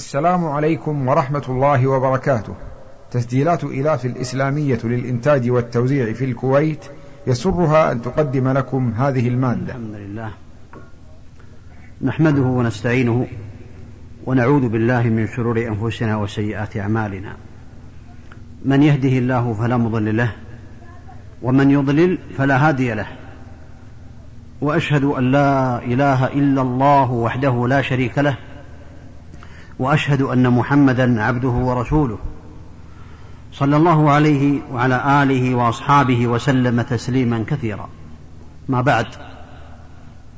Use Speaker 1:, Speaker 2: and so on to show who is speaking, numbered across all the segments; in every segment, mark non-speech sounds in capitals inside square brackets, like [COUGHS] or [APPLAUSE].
Speaker 1: السلام عليكم ورحمة الله وبركاته. تسجيلات إلاف الإسلامية للإنتاج والتوزيع في الكويت يسرها أن تقدم لكم هذه المادة.
Speaker 2: الحمد لله. نحمده ونستعينه ونعوذ بالله من شرور أنفسنا وسيئات أعمالنا. من يهده الله فلا مضل له ومن يضلل فلا هادي له. وأشهد أن لا إله إلا الله وحده لا شريك له وأشهد أن محمدا عبده ورسوله. صلى الله عليه وعلى آله وأصحابه وسلم تسليما كثيرا. ما بعد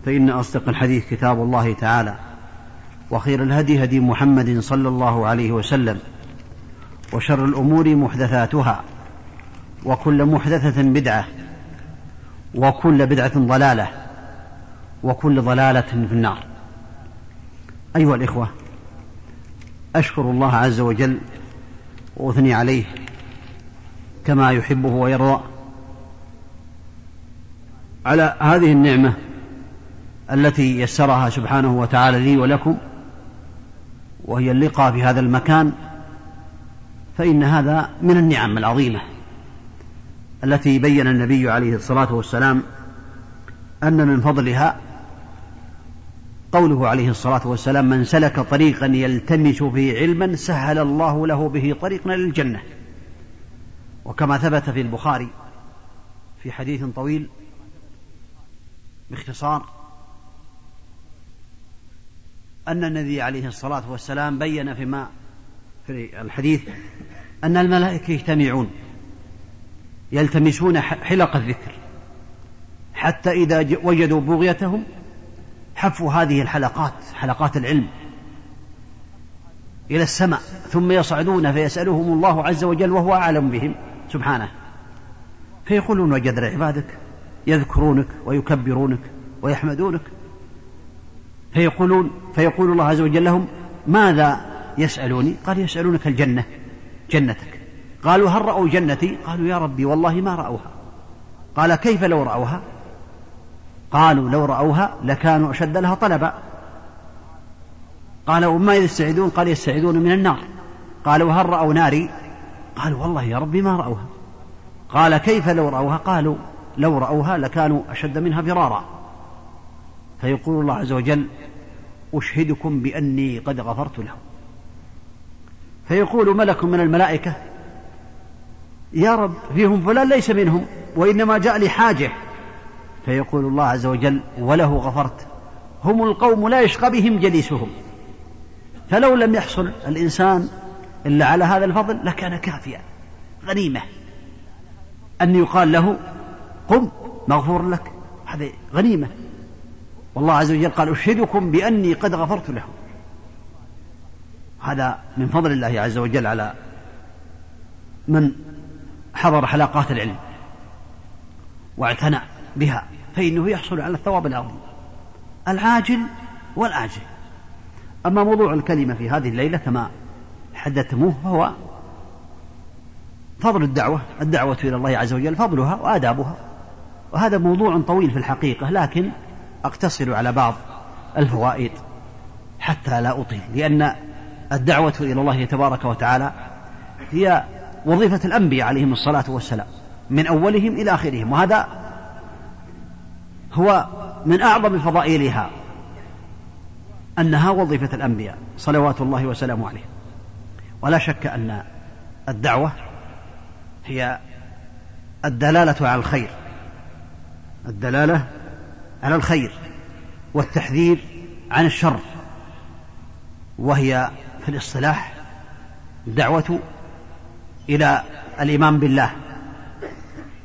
Speaker 2: فإن أصدق الحديث كتاب الله تعالى وخير الهدي هدي محمد صلى الله عليه وسلم وشر الأمور محدثاتها وكل محدثة بدعة وكل بدعة ضلالة وكل ضلالة في النار. أيها الإخوة أشكر الله عز وجل وأثني عليه كما يحبه ويرضى على هذه النعمة التي يسرها سبحانه وتعالى لي ولكم وهي اللقاء في هذا المكان فإن هذا من النعم العظيمة التي بين النبي عليه الصلاة والسلام أن من فضلها قوله عليه الصلاة والسلام من سلك طريقا يلتمس فيه علما سهل الله له به طريقا للجنة وكما ثبت في البخاري في حديث طويل باختصار أن النبي عليه الصلاة والسلام بين فيما في الحديث أن الملائكة يجتمعون يلتمسون حلق الذكر حتى إذا وجدوا بغيتهم حفوا هذه الحلقات حلقات العلم إلى السماء ثم يصعدون فيسألهم الله عز وجل وهو أعلم بهم. سبحانه. فيقولون وجدنا عبادك يذكرونك ويكبرونك ويحمدونك. فيقولون فيقول الله عز وجل لهم ماذا يسألوني؟ قال يسألونك الجنة جنتك. قالوا هل رأوا جنتي؟ قالوا يا ربي والله ما رأوها. قال كيف لو رأوها؟ قالوا لو رأوها لكانوا أشد لها طلبا. قال وما يستعدون قال يستعدون من النار. قالوا هل رأوا ناري؟ قالوا والله يا ربي ما رأوها. قال كيف لو رأوها؟ قالوا لو رأوها لكانوا أشد منها فرارا. فيقول الله عز وجل أشهدكم بأني قد غفرت لهم. فيقول ملك من الملائكة يا رب فيهم فلان ليس منهم وإنما جاء لحاجة. فيقول الله عز وجل وله غفرت. هم القوم لا يشقى بهم جليسهم. فلو لم يحصل الإنسان إلا على هذا الفضل لكان كافيا غنيمة. أن يقال له قم مغفور لك. هذه غنيمة. والله عز وجل قال أشهدكم بأني قد غفرت له. هذا من فضل الله عز وجل على من حضر حلقات العلم واعتنى. بها فإنه يحصل على الثواب العظيم العاجل والآجل. أما موضوع الكلمة في هذه الليلة كما حدثتموه فهو فضل الدعوة الدعوة إلى الله عز وجل فضلها وآدابها. وهذا موضوع طويل في الحقيقة لكن أقتصر على بعض الفوائد حتى لا أطيل لأن الدعوة إلى الله تبارك وتعالى هي وظيفة الأنبياء عليهم الصلاة والسلام من أولهم إلى آخرهم وهذا هو من أعظم فضائلها أنها وظيفة الأنبياء صلوات الله وسلامه عليه. ولا شك أن الدعوة هي الدلالة على الخير. الدلالة على الخير والتحذير عن الشر. وهي في الاصطلاح الدعوة إلى الإيمان بالله.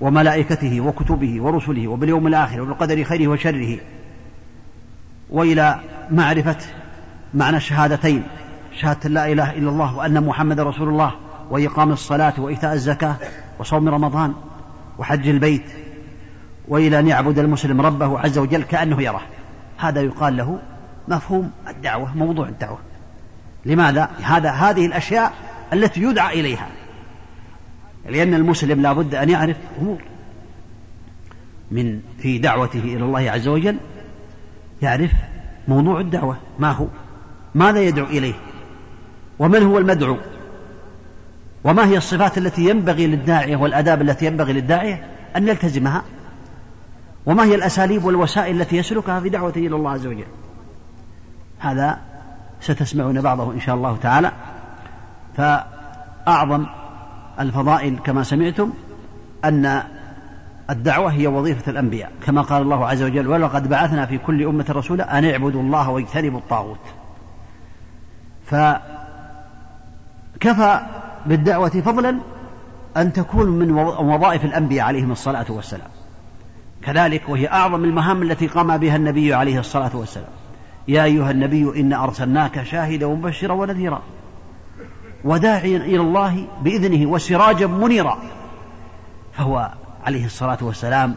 Speaker 2: وملائكته وكتبه ورسله وباليوم الآخر وبالقدر خيره وشره وإلى معرفة معنى الشهادتين. شهادة لا إله إلا الله وأن محمد رسول الله وإقام الصلاة وإيتاء الزكاة وصوم رمضان وحج البيت وإلى أن يعبد المسلم ربه عز وجل كأنه يراه. هذا يقال له مفهوم الدعوة موضوع الدعوة. لماذا؟ هذا هذه الأشياء التي يدعى إليها. لأن المسلم لا بد أن يعرف أمور من في دعوته إلى الله عز وجل يعرف موضوع الدعوة ما هو؟ ماذا يدعو إليه؟ ومن هو المدعو؟ وما هي الصفات التي ينبغي للداعية والآداب التي ينبغي للداعية أن يلتزمها؟ وما هي الأساليب والوسائل التي يسلكها في دعوته إلى الله عز وجل؟ هذا ستسمعون بعضه إن شاء الله تعالى. فأعظم الفضائل كما سمعتم أن الدعوة هي وظيفة الأنبياء. كما قال الله عز وجل ولقد بعثنا في كل أمة رسولا أن اعبدوا الله واجتنبوا الطاغوت. فكفى بالدعوة فضلا أن تكون من وظائف الأنبياء عليهم الصلاة والسلام. كذلك وهي أعظم المهام التي قام بها النبي عليه الصلاة والسلام. يا أيها النبي إنا أرسلناك شاهدا ومبشرا ونذيرا. وداعيا إلى الله بإذنه وسراجا منيرا فهو عليه الصلاة والسلام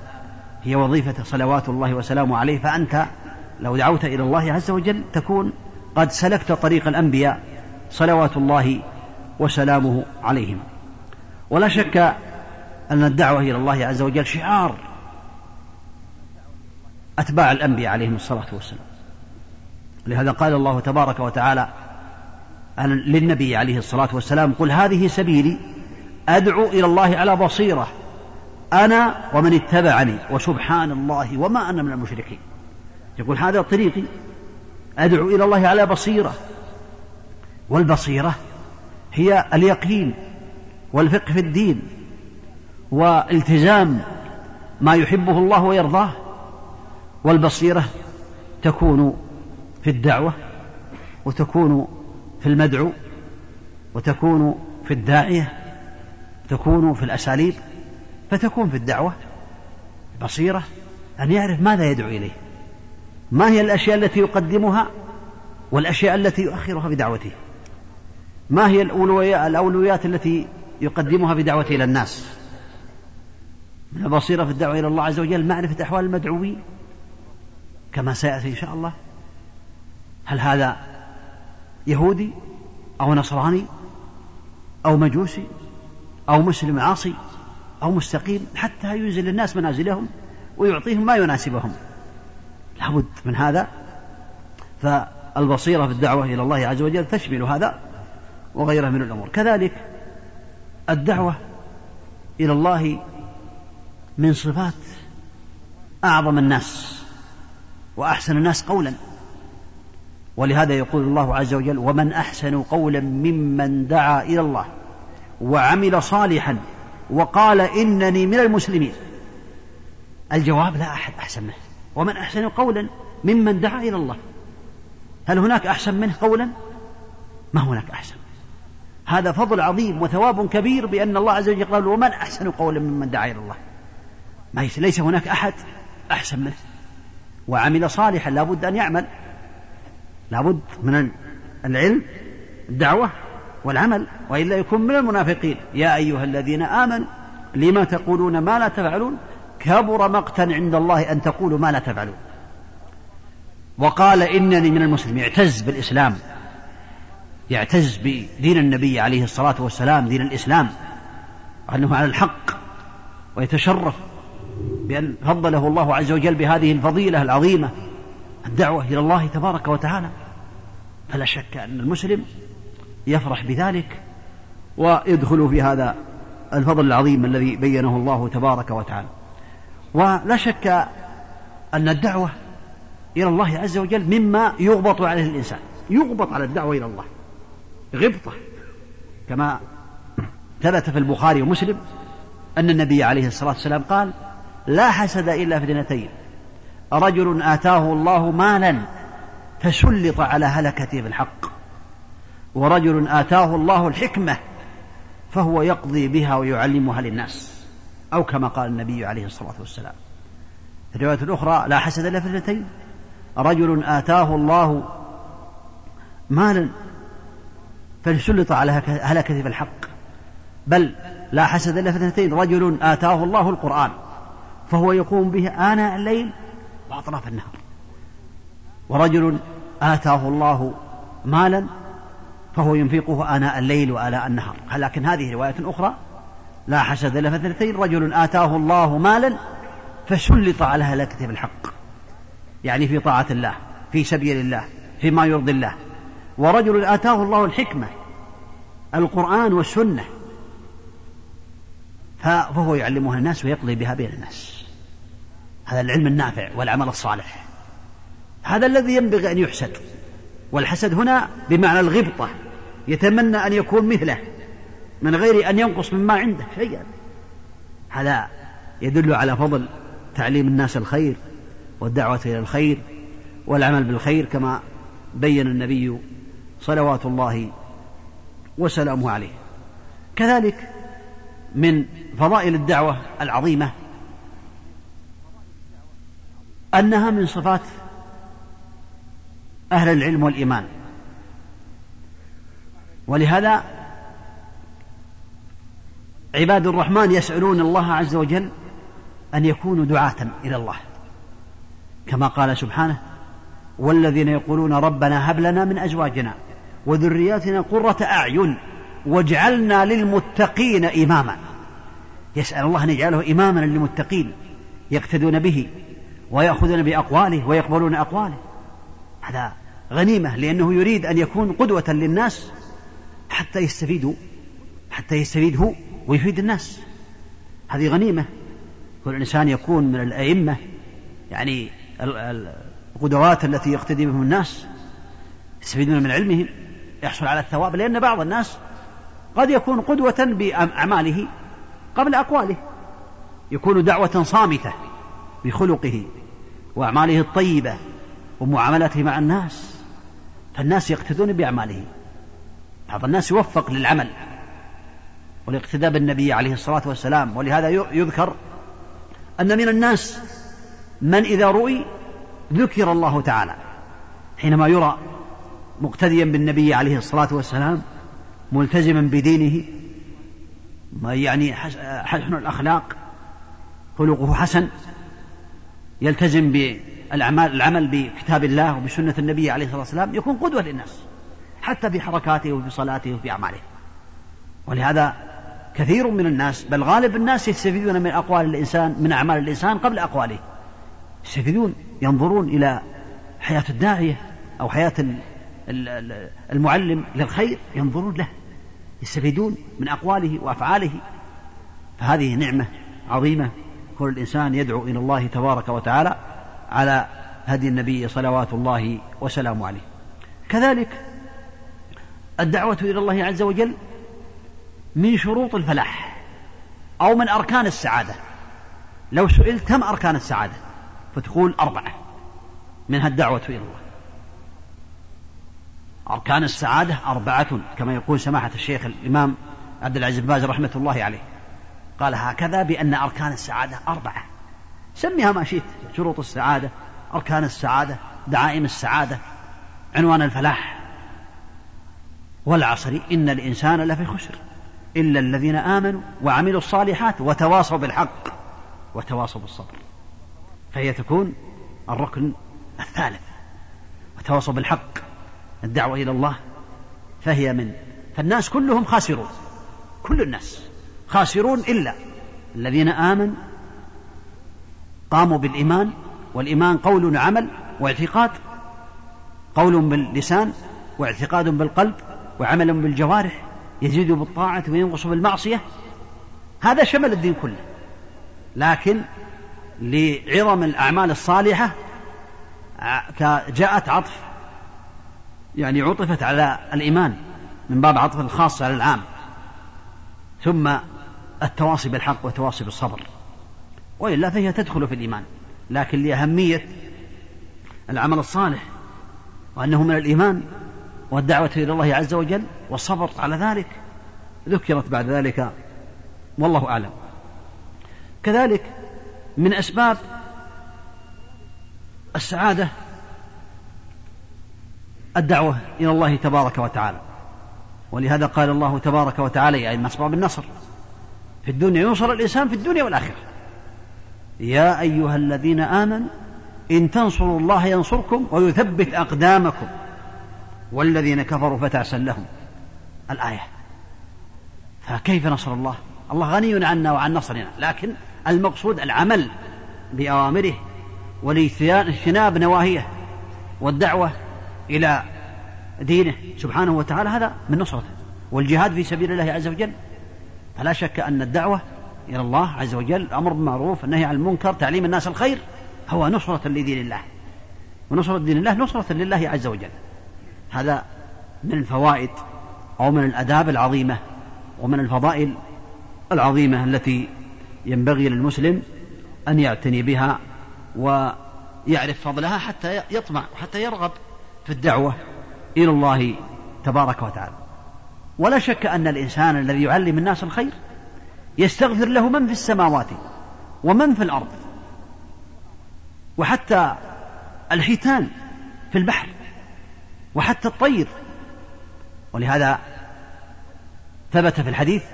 Speaker 2: هي وظيفة صلوات الله وسلامه عليه فأنت لو دعوت إلى الله عز وجل تكون قد سلكت طريق الأنبياء صلوات الله وسلامه عليهم. ولا شك أن الدعوة إلى الله عز وجل شعار أتباع الأنبياء عليهم الصلاة والسلام. لهذا قال الله تبارك وتعالى للنبي عليه الصلاة والسلام قل هذه سبيلي أدعو إلى الله على بصيرة أنا ومن اتبعني وسبحان الله وما أنا من المشركين. يقول هذا طريقي. أدعو إلى الله على بصيرة. والبصيرة هي اليقين والفقه في الدين والتزام ما يحبه الله ويرضاه. والبصيرة تكون في الدعوة وتكون في المدعو وتكون في الداعية تكون في الأساليب فتكون في الدعوة بصيرة أن يعرف ماذا يدعو إليه. ما هي الأشياء التي يقدمها والأشياء التي يؤخرها في دعوته ما هي الأولويات التي يقدمها في دعوته إلى الناس؟ من البصيرة في الدعوة إلى الله عز وجل معرفة أحوال المدعوين. كما سيأتي إن شاء الله. هل هذا يهودي أو نصراني أو مجوسي أو مسلم عاصي أو مستقيم حتى ينزل الناس منازلهم ويعطيهم ما يناسبهم. لابد من هذا. فالبصيرة في الدعوة إلى الله عز وجل تشمل هذا وغيره من الأمور. كذلك الدعوة إلى الله من صفات أعظم الناس وأحسن الناس قولا. ولهذا يقول الله عز وجل ومن أحسن قولا ممن دعا إلى الله وعمل صالحا وقال إنني من المسلمين. الجواب لا أحد أحسن منه. ومن أحسن قولا ممن دعا إلى الله. هل هناك أحسن منه قولا؟ ما هناك أحسن. هذا فضل عظيم وثواب كبير بأن الله عز وجل قال ومن أحسن قولا ممن دعا إلى الله. ما ليس هناك أحد أحسن منه. وعمل صالحا لابد أن يعمل. لابد من العلم الدعوة والعمل وإلا يكون من المنافقين. يا أيها الذين آمنوا لما تقولون ما لا تفعلون؟ كبر مقتا عند الله أن تقولوا ما لا تفعلون. وقال إنني من المسلمين اعتز بالإسلام. يعتز بدين النبي عليه الصلاة والسلام دين الإسلام. وأنه على الحق ويتشرف بأن فضله الله عز وجل بهذه الفضيلة العظيمة. الدعوة إلى الله تبارك وتعالى. فلا شك أن المسلم يفرح بذلك ويدخل في هذا الفضل العظيم الذي بينه الله تبارك وتعالى. ولا شك أن الدعوة إلى الله عز وجل مما يغبط عليه الإنسان. يغبط على الدعوة إلى الله. غبطة. كما ثبت في البخاري ومسلم أن النبي عليه الصلاة والسلام قال لا حسد إلا في اثنتين رجل آتاه الله مالا فسلط على هلكته بالحق. ورجل آتاه الله الحكمة فهو يقضي بها ويعلمها للناس أو كما قال النبي عليه الصلاة والسلام. في الرواية الأخرى لا حسد إلا في اثنتين. رجل آتاه الله مالا فسلط على هلكته بالحق. بل لا حسد إلا في اثنتين. رجل آتاه الله القرآن فهو يقوم به آناء الليل وأطراف النهار ورجل آتاه الله مالا فهو ينفقه آناء الليل وآلاء النهار. لكن هذه رواية أخرى؟ لا حسد إلا في رجل آتاه الله مالا فسلط على هلكته بالحق يعني في طاعة الله في سبيل الله فيما يرضي الله. ورجل آتاه الله الحكمة القرآن والسنة فهو يعلمها الناس ويقضي بها بين الناس. هذا العلم النافع والعمل الصالح. هذا الذي ينبغي أن يحسد. والحسد هنا بمعنى الغبطة. يتمنى أن يكون مثله. من غير أن ينقص مما عنده شيئا. هذا يدل على فضل تعليم الناس الخير والدعوة إلى الخير والعمل بالخير كما بين النبي صلوات الله وسلامه عليه. كذلك من فضائل الدعوة العظيمة أنها من صفات أهل العلم والإيمان. ولهذا عباد الرحمن يسألون الله عز وجل أن يكونوا دعاة إلى الله. كما قال سبحانه والذين يقولون ربنا هب لنا من أزواجنا وذرياتنا قرة أعين واجعلنا للمتقين إماما. يسأل الله أن يجعله إماما للمتقين يقتدون به ويأخذون بأقواله ويقبلون أقواله. هذا غنيمة لأنه يريد أن يكون قدوة للناس حتى يستفيدوا حتى يستفيد هو ويفيد الناس. هذه غنيمة. كل إنسان يكون من الأئمة يعني القدوات التي يقتدي بهم الناس يستفيدون من علمهم يحصل على الثواب لأن بعض الناس قد يكون قدوة بأعماله قبل أقواله. يكون دعوة صامتة. بخلقه وأعماله الطيبة ومعاملته مع الناس فالناس يقتدون بأعماله. بعض الناس يوفق للعمل والاقتداء بالنبي عليه الصلاة والسلام ولهذا يذكر أن من الناس من إذا رؤي ذكر الله تعالى حينما يرى مقتديا بالنبي عليه الصلاة والسلام ملتزما بدينه يعني حسن الأخلاق خلقه حسن يلتزم بالأعمال العمل بكتاب الله وبسنة النبي عليه الصلاة والسلام يكون قدوة للناس حتى في حركاته وفي صلاته وفي أعماله. ولهذا كثير من الناس بل غالب الناس يستفيدون من أقوال الإنسان من أعمال الإنسان قبل أقواله. يستفيدون ينظرون إلى حياة الداعية أو حياة المعلم للخير ينظرون له. يستفيدون من أقواله وأفعاله. فهذه نعمة عظيمة. كل الإنسان يدعو إلى الله تبارك وتعالى على هدي النبي صلوات الله وسلامه عليه. كذلك الدعوة إلى الله عز وجل من شروط الفلاح أو من أركان السعادة. لو سئلت كم أركان السعادة؟ فتقول أربعة منها الدعوة إلى الله. أركان السعادة أربعة كما يقول سماحة الشيخ الإمام عبد العزيز باز رحمة الله عليه. قال هكذا بأن أركان السعادة أربعة. سميها ما شئت شروط السعادة أركان السعادة دعائم السعادة عنوان الفلاح. والعصر إن الإنسان لفي خسر إلا الذين آمنوا وعملوا الصالحات وتواصوا بالحق وتواصوا بالصبر. فهي تكون الركن الثالث وتواصوا بالحق الدعوة إلى الله. فهي من فالناس كلهم خاسرون كل الناس. خاسرون إلا الذين آمنوا قاموا بالإيمان والإيمان قول عمل واعتقاد قول باللسان واعتقاد بالقلب وعمل بالجوارح يزيد بالطاعة وينقص بالمعصية. هذا شمل الدين كله. لكن لعظم الأعمال الصالحة جاءت عطف يعني عطفت على الإيمان من باب عطف الخاص على العام. ثم التواصي بالحق والتواصي بالصبر. وإلا فهي تدخل في الإيمان. لكن لأهمية العمل الصالح وأنه من الإيمان والدعوة إلى الله عز وجل والصبر على ذلك ذكرت بعد ذلك والله أعلم. كذلك من أسباب السعادة الدعوة إلى الله تبارك وتعالى. ولهذا قال الله تبارك وتعالى يعني من أسباب النصر. في الدنيا ينصر الإنسان في الدنيا والآخرة. يا أيها الذين آمنوا إن تنصروا الله ينصركم ويثبت أقدامكم. والذين كفروا فتعسا لهم. الآية. فكيف نصر الله؟ الله غني عنا وعن نصرنا. لكن المقصود العمل بأوامره والاجتناب نواهيه والدعوة إلى دينه سبحانه وتعالى هذا من نصرته. والجهاد في سبيل الله عز وجل فلا شك أن الدعوة إلى الله عز وجل الأمر بالمعروف النهي عن المنكر تعليم الناس الخير هو نصرة لدين الله. ونصرة دين الله نصرة لله عز وجل. هذا من الفوائد أو من الآداب العظيمة ومن الفضائل العظيمة التي ينبغي للمسلم أن يعتني بها ويعرف فضلها حتى يطمع وحتى يرغب في الدعوة إلى الله تبارك وتعالى. ولا شك أن الإنسان الذي يعلم الناس الخير يستغفر له من في السماوات ومن في الأرض وحتى الحيتان في البحر وحتى الطير. ولهذا ثبت في الحديث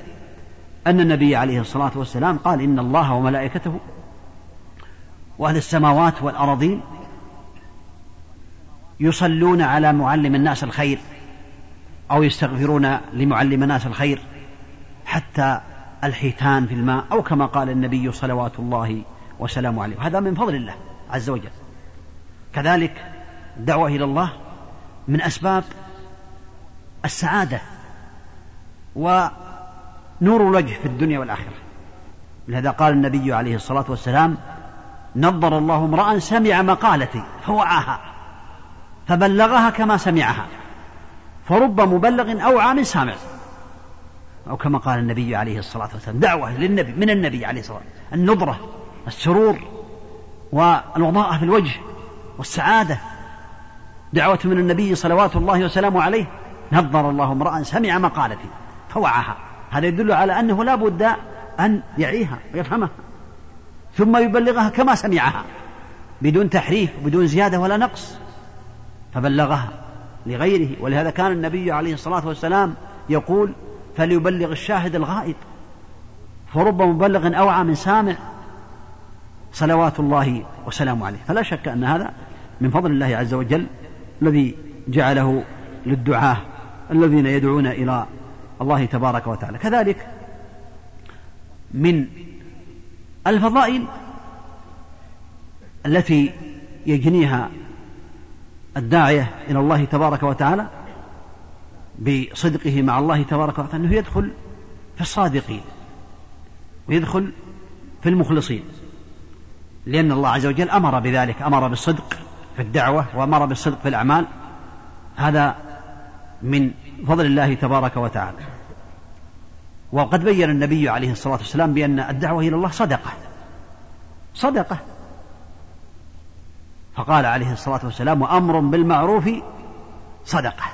Speaker 2: أن النبي عليه الصلاة والسلام قال إن الله وملائكته وأهل السماوات والأراضين يصلون على معلم الناس الخير. أو يستغفرون لمعلم الناس الخير حتى الحيتان في الماء أو كما قال النبي صلوات الله وسلامه عليه. هذا من فضل الله عز وجل. كذلك الدعوة إلى الله من أسباب السعادة ونور الوجه في الدنيا والآخرة. لهذا قال النبي عليه الصلاة والسلام نظر الله امرأ سمع مقالتي فوعاها فبلغها كما سمعها. فرب مبلغ أوعى من سامع. أو كما قال النبي عليه الصلاة والسلام دعوة للنبي من النبي عليه الصلاة والسلام. النضرة السرور والوضاءة في الوجه والسعادة. دعوة من النبي صلوات الله وسلامه عليه. نظر الله امرأ سمع مقالتي فوعاها هذا يدل على أنه لا بد أن يعيها ويفهمها ثم يبلغها كما سمعها بدون تحريف بدون زيادة ولا نقص. فبلغها. لغيره. ولهذا كان النبي عليه الصلاة والسلام يقول فليبلغ الشاهد الغائب فرب مبلغ أوعى من سامع صلوات الله وسلامه عليه. فلا شك أن هذا من فضل الله عز وجل الذي جعله للدعاة الذين يدعون إلى الله تبارك وتعالى. كذلك من الفضائل التي يجنيها الداعية إلى الله تبارك وتعالى بصدقه مع الله تبارك وتعالى أنه يدخل في الصادقين ويدخل في المخلصين لأن الله عز وجل أمر بذلك أمر بالصدق في الدعوة وأمر بالصدق في الأعمال هذا من فضل الله تبارك وتعالى. وقد بين النبي عليه الصلاة والسلام بأن الدعوة إلى الله صدقة صدقة. فقال عليه الصلاة والسلام وأمر بالمعروف صدقة.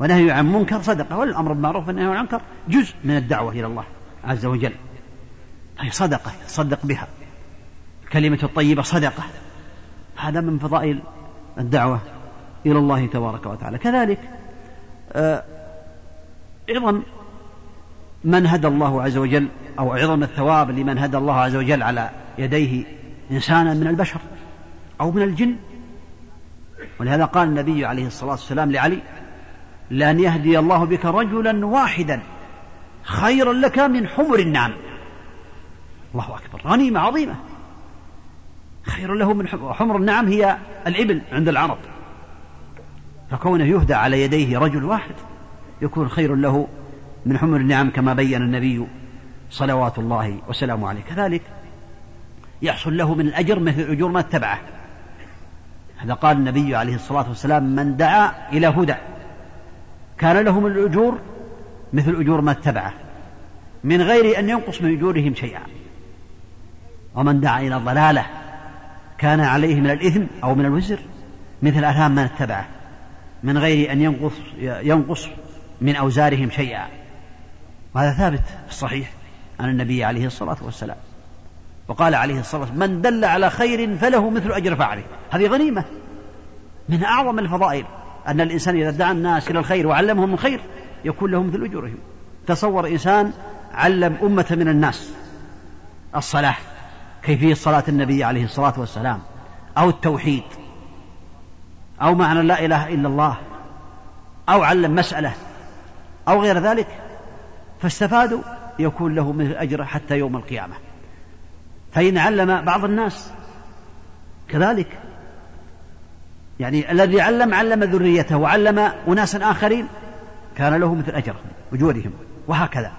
Speaker 2: ونهي عن منكر صدقة. والأمر بالمعروف والنهي عن منكر جزء من الدعوة إلى الله عز وجل. هي صدقة تصدق بها. الكلمة الطيبة صدقة. هذا من فضائل الدعوة إلى الله تبارك وتعالى. كذلك آه، عظم من هدى الله عز وجل أو عظم الثواب لمن هدى الله عز وجل على يديه إنسانا من البشر. أو من الجن؟ ولهذا قال النبي عليه الصلاة والسلام لعلي لأن يهدي الله بك رجلا واحدا خيرا لك من حمر النعم. الله أكبر غنيمة عظيمة. خير له من حمر النعم هي الإبل عند العرب. فكونه يهدى على يديه رجل واحد يكون خير له من حمر النعم كما بين النبي صلوات الله وسلامه عليه. كذلك يحصل له من الأجر مثل أجور ما اتبعه. هذا قال النبي عليه الصلاة والسلام من دعا إلى هدى. كان له من الأجور مثل أجور ما اتبعه من غير أن ينقص من أجورهم شيئا. ومن دعا إلى ضلالة كان عليه من الإثم أو من الوزر مثل آثام من اتبعه من غير أن ينقص ينقص من أوزارهم شيئا. وهذا ثابت في الصحيح عن النبي عليه الصلاة والسلام. وقال عليه الصلاة والسلام من دل على خير فله مثل أجر فاعله. هذه غنيمة. من أعظم الفضائل أن الإنسان إذا دعا الناس إلى الخير وعلمهم الخير يكون لهم مثل أجورهم. تصور إنسان علم أمة من الناس. الصلاة كيفية صلاة النبي عليه الصلاة والسلام أو التوحيد أو معنى لا إله إلا الله أو علم مسألة أو غير ذلك فاستفادوا يكون له مثل أجر حتى يوم القيامة. فإن علم بعض الناس. كذلك. يعني الذي علم علم ذريته وعلم أناسا آخرين كان له مثل أجر أجورهم وهكذا.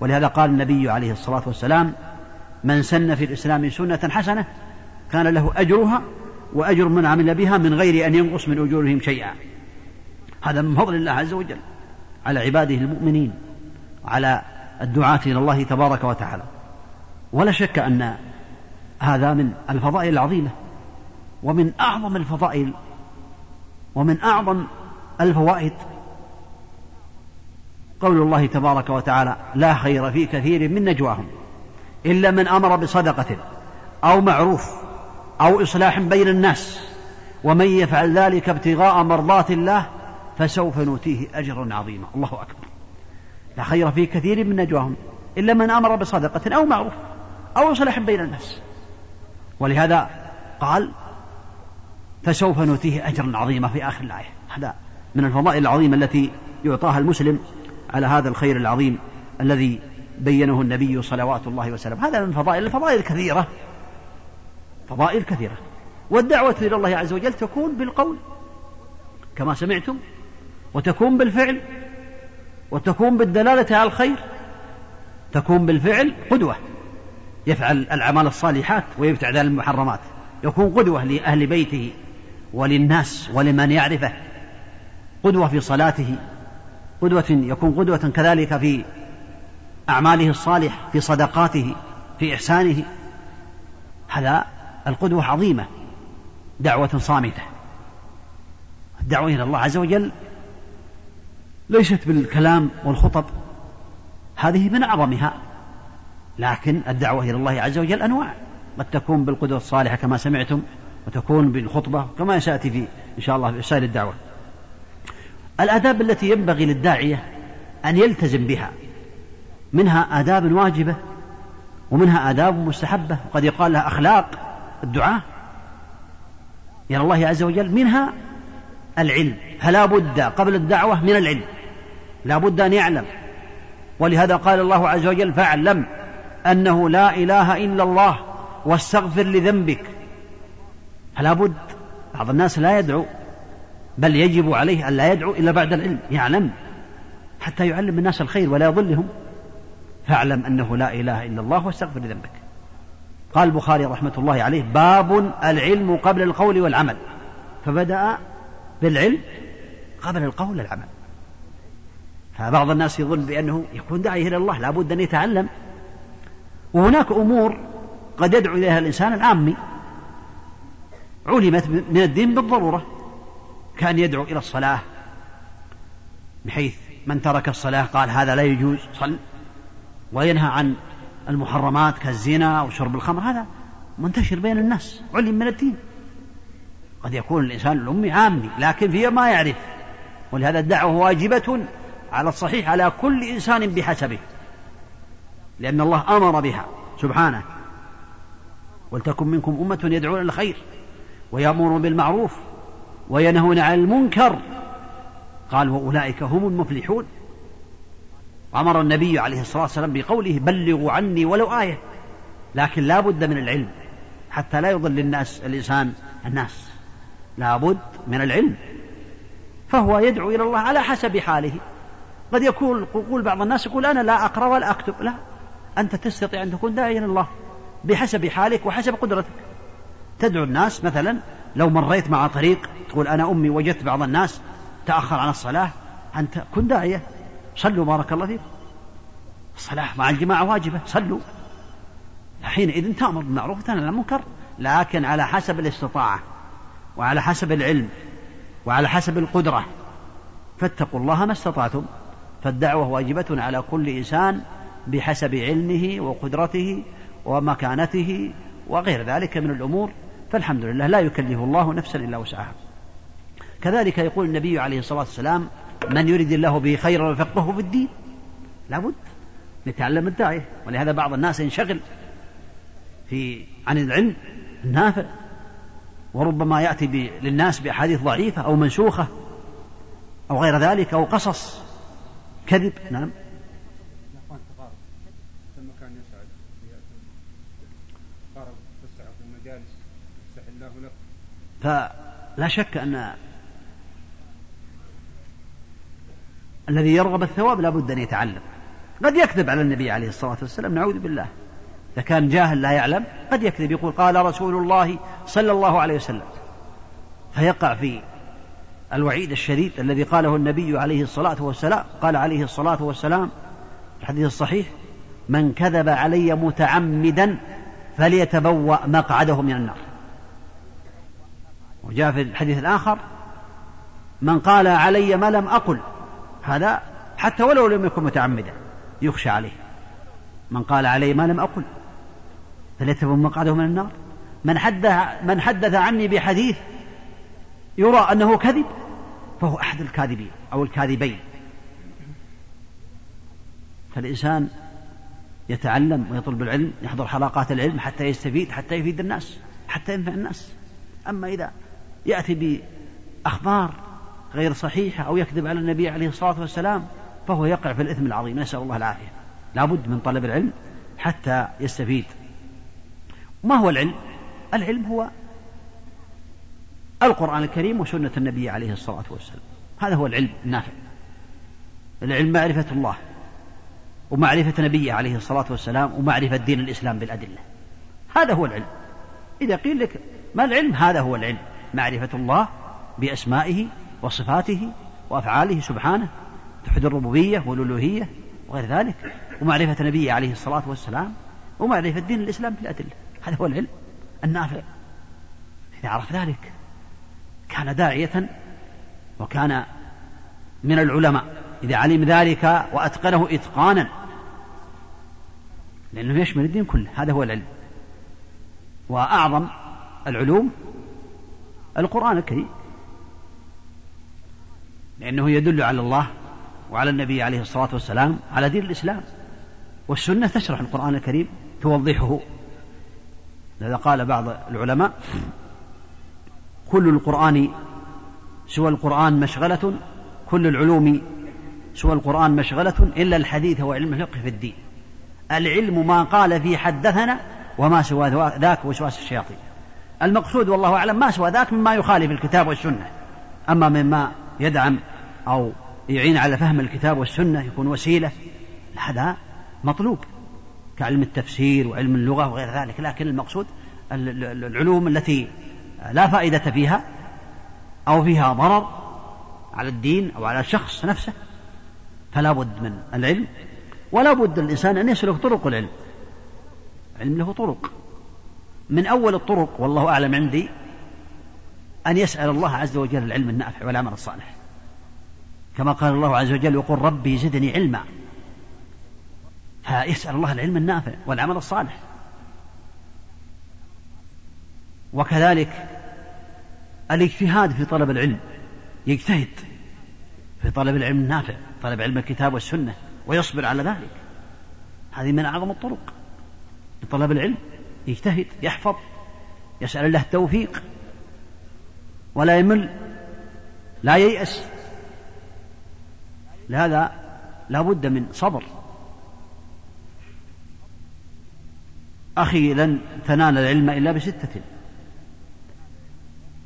Speaker 2: ولهذا قال النبي عليه الصلاة والسلام من سن في الإسلام سنة حسنة كان له أجرها وأجر من عمل بها من غير أن ينقص من أجورهم شيئا. هذا من فضل الله عز وجل على عباده المؤمنين على الدعاة إلى الله تبارك وتعالى. ولا شك أن هذا من الفضائل العظيمة ومن أعظم الفضائل ومن أعظم الفوائد. قول الله تبارك وتعالى لا خير في كثير من نجواهم إلا من أمر بصدقة أو معروف أو إصلاح بين الناس ومن يفعل ذلك ابتغاء مرضات الله فسوف نؤتيه أجرا عظيما. الله أكبر. لا خير في كثير من نجواهم إلا من أمر بصدقة أو معروف أو إصلاح بين الناس. ولهذا قال فسوف نؤتيه أجرا عظيما في آخر الآية. هذا من الفضائل العظيمة التي يعطاها المسلم على هذا الخير العظيم الذي بينه النبي صلوات الله وسلامه هذا من فضائل الفضائل كثيرة فضائل كثيرة. والدعوة إلى الله عز وجل تكون بالقول كما سمعتم وتكون بالفعل وتكون بالدلالة على الخير تكون بالفعل قدوة. يفعل الأعمال الصالحات ويبتعد عن المحرمات. يكون قدوة لأهل بيته وللناس ولمن يعرفه. قدوة في صلاته. قدوة يكون قدوة كذلك في أعماله الصالحة في صدقاته في إحسانه. هذا القدوة عظيمة دعوة صامتة. الدعوة إلى الله عز وجل ليست بالكلام والخطب. هذه من أعظمها. لكن الدعوة إلى الله عز وجل أنواع. قد تكون بالقدوة الصالحة كما سمعتم وتكون بالخطبة كما سيأتي في إن شاء الله في رسائل الدعوة. الآداب التي ينبغي للداعية أن يلتزم بها منها آداب واجبة ومنها آداب مستحبة. وقد يقال لها أخلاق الدعاء إلى الله عز وجل منها العلم. فلا بد قبل الدعوة من العلم. لا بد أن يعلم. ولهذا قال الله عز وجل فاعلم. أنه لا إله إلا الله واستغفر لذنبك. فلا بد بعض الناس لا يدعو بل يجب عليه أن لا يدعو إلا بعد العلم يعلم حتى يعلم الناس الخير ولا يضلهم. فاعلم أنه لا إله إلا الله واستغفر لذنبك. قال البخاري رحمة الله عليه باب العلم قبل القول والعمل. فبدأ بالعلم قبل القول والعمل. فبعض الناس يظن بأنه يكون داعي إلى الله لابد أن يتعلم. وهناك أمور قد يدعو إليها الإنسان العامي. علمت من الدين بالضرورة كان يدعو إلى الصلاة بحيث من ترك الصلاة قال هذا لا يجوز صل. وينهى عن المحرمات كالزنا وشرب الخمر هذا منتشر بين الناس علم من الدين. قد يكون الإنسان الأمي عامي لكن فيه ما يعرف ولهذا الدعوة واجبة على الصحيح على كل إنسان بحسبه. لأن الله أمر بها. سبحانه. ولتكن منكم أمة يدعون الخير. ويأمرون بالمعروف. وينهون عن المنكر. قال وأولئك هم المفلحون. أمر النبي عليه الصلاة والسلام بقوله بلغوا عني ولو آية. لكن لا بد من العلم. حتى لا يضل الناس الإنسان الناس. لا بد من العلم. فهو يدعو إلى الله على حسب حاله. قد يكون يقول بعض الناس يقول أنا لا أقرأ ولا أكتب. لا. أنت تستطيع أن تكون داعيا الله بحسب حالك وحسب قدرتك. تدعو الناس مثلا لو مريت مع طريق تقول أنا أمي وجدت بعض الناس تأخر عن الصلاة أنت كن داعية. صلوا بارك الله فيكم الصلاة مع الجماعة واجبة صلوا. حينئذ تأمر بالمعروف وتنهى عن المنكر لكن على حسب الاستطاعة وعلى حسب العلم وعلى حسب القدرة. فاتقوا الله ما استطعتم. فالدعوة واجبة على كل إنسان بحسب علمه وقدرته ومكانته وغير ذلك من الأمور فالحمد لله لا يكلف الله نفسا إلا وسعها. كذلك يقول النبي عليه الصلاة والسلام من يريد الله به خيرا يفقهه في الدين. لابد يتعلم الداعية ولهذا بعض الناس ينشغل في عن العلم النافع وربما يأتي للناس بأحاديث ضعيفة أو منسوخة أو غير ذلك أو قصص كذب. نعم. فلا شك أن الذي يرغب الثواب لابد أن يتعلم. قد يكذب على النبي عليه الصلاة والسلام نعوذ بالله. إذا كان جاهل لا يعلم قد يكذب يقول قال رسول الله صلى الله عليه وسلم. فيقع في الوعيد الشديد الذي قاله النبي عليه الصلاة والسلام قال عليه الصلاة والسلام الحديث الصحيح من كذب علي متعمدا فليتبوأ مقعده من النار. وجاء في الحديث الآخر من قال علي ما لم أقل هذا حتى ولو لم يكن متعمدا يخشى عليه. من قال علي ما لم أقل فليتبوأ مقعده من النار؟ من حدث من حدث عني بحديث يرى أنه كذب فهو أحد الكاذبين أو الكاذبين. فالإنسان يتعلم ويطلب العلم يحضر حلقات العلم حتى يستفيد حتى يفيد الناس حتى ينفع الناس. أما إذا يأتي بأخبار غير صحيحة أو يكذب على النبي عليه الصلاة والسلام فهو يقع في الإثم العظيم. نسأل الله العافية. لابد من طلب العلم حتى يستفيد. ما هو العلم؟ العلم هو القرآن الكريم وسنة النبي عليه الصلاة والسلام. هذا هو العلم النافع. العلم معرفة الله ومعرفة نبيه عليه الصلاة والسلام ومعرفة دين الإسلام بالأدلة. هذا هو العلم. إذا قيل لك ما العلم هذا هو العلم. معرفة الله بأسمائه وصفاته وأفعاله سبحانه توحيد الربوبية والألوهية وغير ذلك ومعرفة نبيه عليه الصلاة والسلام ومعرفة دين الإسلام بالأدلة هذا هو العلم النافع. إذا عرف ذلك كان داعية وكان من العلماء. إذا علم ذلك وأتقنه إتقانا لأنه يشمل الدين كله. هذا هو العلم. وأعظم العلوم القرآن الكريم. لأنه يدل على الله وعلى النبي عليه الصلاة والسلام على دين الإسلام. والسنة تشرح القرآن الكريم توضحه لذا قال بعض العلماء كل القرآن سوى القرآن مشغلة كل العلوم سوى القرآن مشغلة إلا الحديث وعلم الفقه في الدين. العلم ما قال في حدثنا وما سوى ذاك وسواس الشياطين. المقصود والله أعلم ما سوى ذاك مما يخالف الكتاب والسنة. أما مما يدعم أو يعين على فهم الكتاب والسنة يكون وسيلة هذا مطلوب كعلم التفسير وعلم اللغة وغير ذلك. لكن المقصود العلوم التي لا فائدة فيها أو فيها ضرر على الدين أو على الشخص نفسه فلا بد من العلم. ولا بد الإنسان أن يسلك طرق العلم. علم له طرق. من أول الطرق والله أعلم عندي أن يسأل الله عز وجل العلم النافع والعمل الصالح. كما قال الله عز وجل يقول ربي زدني علما. فيسأل الله العلم النافع والعمل الصالح. وكذلك الاجتهاد في طلب العلم يجتهد في طلب العلم النافع طلب علم الكتاب والسنة ويصبر على ذلك. هذه من أعظم الطرق لطلب العلم. يجتهد يحفظ يسأل الله التوفيق ولا يمل لا ييأس. لهذا لا بد من صبر. أخي لن تنال العلم إلا بستة.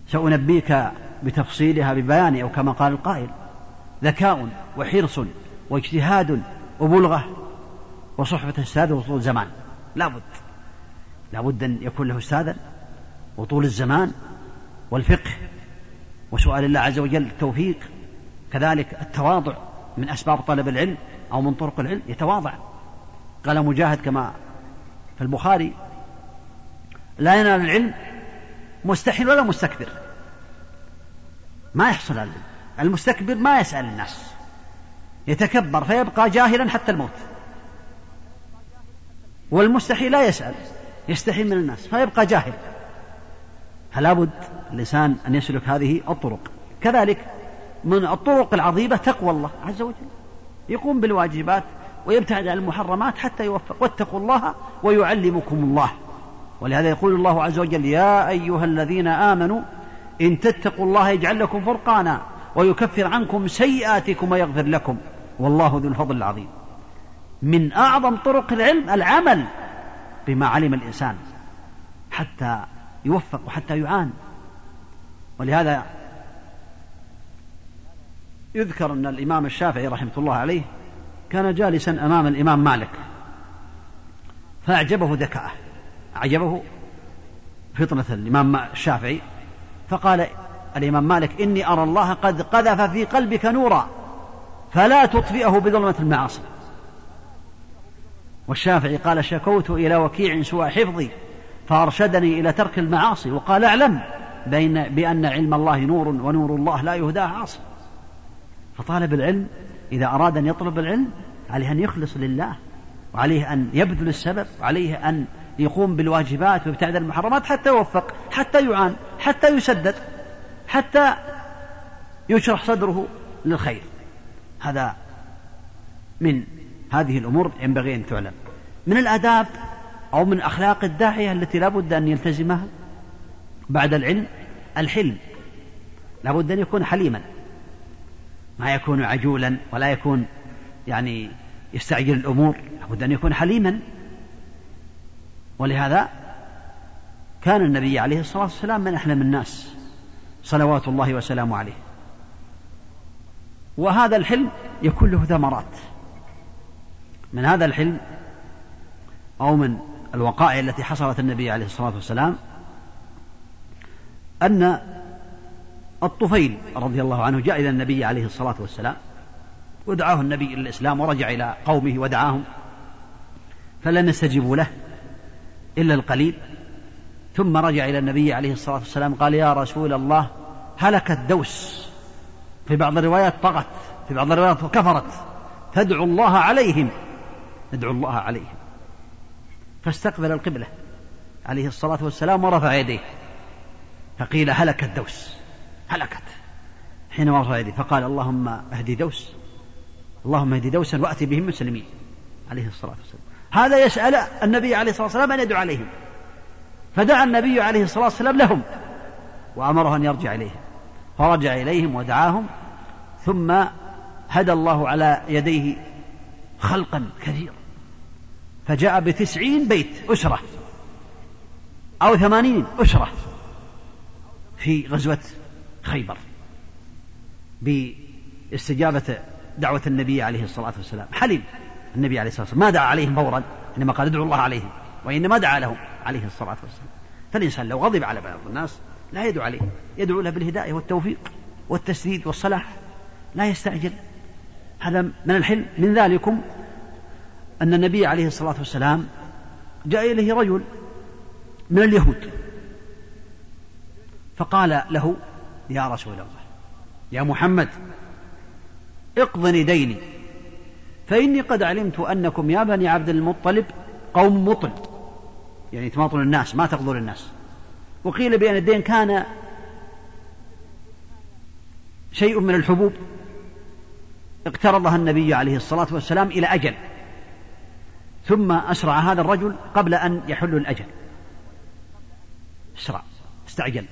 Speaker 2: سأنبيك بتفصيلها ببيان أو كما قال القائل. ذكاء وحرص واجتهاد وبلغة وصحبة أستاذ وطول زمان لابد لابد أن يكون له أستاذا وطول الزمان والفقه وسؤال الله عز وجل التوفيق كذلك التواضع من أسباب طلب العلم أو من طرق العلم يتواضع. قال مجاهد كما في البخاري لا ينال العلم مستحيل ولا مستكبر. ما يحصل العلم. المستكبر ما يسأل الناس. يتكبر فيبقى جاهلا حتى الموت. والمستحي لا يسأل. يستحي من الناس فيبقى جاهل. فلا بد الإنسان أن يسلك هذه الطرق. كذلك من الطرق العظيمة تقوى الله عز وجل. يقوم بالواجبات ويبتعد عن المحرمات حتى يوفق. واتقوا الله ويعلمكم الله. ولهذا يقول الله عز وجل يا أيها الذين آمنوا إن تتقوا الله يجعل لكم فرقانا ويكفر عنكم سيئاتكم ويغفر لكم. والله ذو الفضل العظيم. من أعظم طرق العلم العمل. بما علم الإنسان حتى يوفق وحتى يعان. ولهذا يذكر أن الإمام الشافعي رحمة الله عليه كان جالسا أمام الإمام مالك فأعجبه ذكاءه. أعجبه فطنة الإمام الشافعي فقال الإمام مالك إني أرى الله قد قذف في قلبك نورا فلا تطفئه بظلمة المعاصي. والشافعي قال شكوت إلى وكيع سوء حفظي فأرشدني إلى ترك المعاصي وقال اعلم بين بأن علم الله نور ونور الله لا يهداه عاصي. فطالب العلم إذا أراد أن يطلب العلم عليه أن يخلص لله وعليه أن يبذل السبب وعليه أن يقوم بالواجبات ويبتعد المحرمات حتى يوفق حتى يعان حتى يسدد حتى يشرح صدره للخير. هذا من هذه الأمور ينبغي أن تعلم. من الآداب أو من أخلاق الداعية التي لا بد أن يلتزمها بعد العلم الحلم. لا بد أن يكون حليما. ما يكون عجولا ولا يكون يعني يستعجل الأمور. لابد أن يكون حليما. ولهذا كان النبي عليه الصلاة والسلام من أحلم الناس. صلوات الله وسلامه عليه. وهذا الحلم يكون له ثمرات. من هذا الحلم أو من الوقائع التي حصلت النبي عليه الصلاة والسلام أن الطفيل رضي الله عنه جاء إلى النبي عليه الصلاة والسلام ودعاه النبي إلى الإسلام ورجع إلى قومه ودعاهم فلم يستجيبوا له إلا القليل. ثم رجع إلى النبي عليه الصلاة والسلام قال يا رسول الله هلكت دوس. في بعض الروايات طغت في بعض الروايات كفرت. تدعو الله عليهم. ادعو الله عليهم فاستقبل القبلة عليه الصلاة والسلام ورفع يديه. فقيل هلكت دوس. هلكت. حينما رفع يديه. فقال اللهم اهدي دوس. اللهم اهدي دوسا وأتي بهم مسلمين عليه الصلاة والسلام. هذا يسأل النبي عليه الصلاة والسلام أن يدعو عليهم. فدعا النبي عليه الصلاة والسلام لهم. وأمره أن يرجع إليهم. فرجع إليهم ودعاهم. ثم هدى الله على يديه خلقا كثيرا. فجاء بتسعين بيت أسرة أو ثمانين أسرة في غزوة خيبر باستجابة دعوة النبي عليه الصلاة والسلام. حلم النبي عليه الصلاة والسلام. ما دعا عليهم فورا إنما قال ادعوا الله عليهم وإنما دعا لهم عليه الصلاة والسلام. فالإنسان لو غضب على بعض الناس لا يدعو عليه يدعو له بالهداية والتوفيق والتسديد والصلاح لا يستعجل. هذا من الحلم. من ذلكم أن النبي عليه الصلاة والسلام جاء إليه رجل من اليهود فقال له يا رسول الله يا محمد اقضني ديني فإني قد علمت أنكم يا بني عبد المطلب قوم مطل. يعني تماطل الناس ما تقضون الناس. وقيل بأن الدين كان شيء من الحبوب. اقترضها النبي عليه الصلاة والسلام إلى أجل. ثم أسرع هذا الرجل قبل أن يحل الأجل. أسرع استعجل.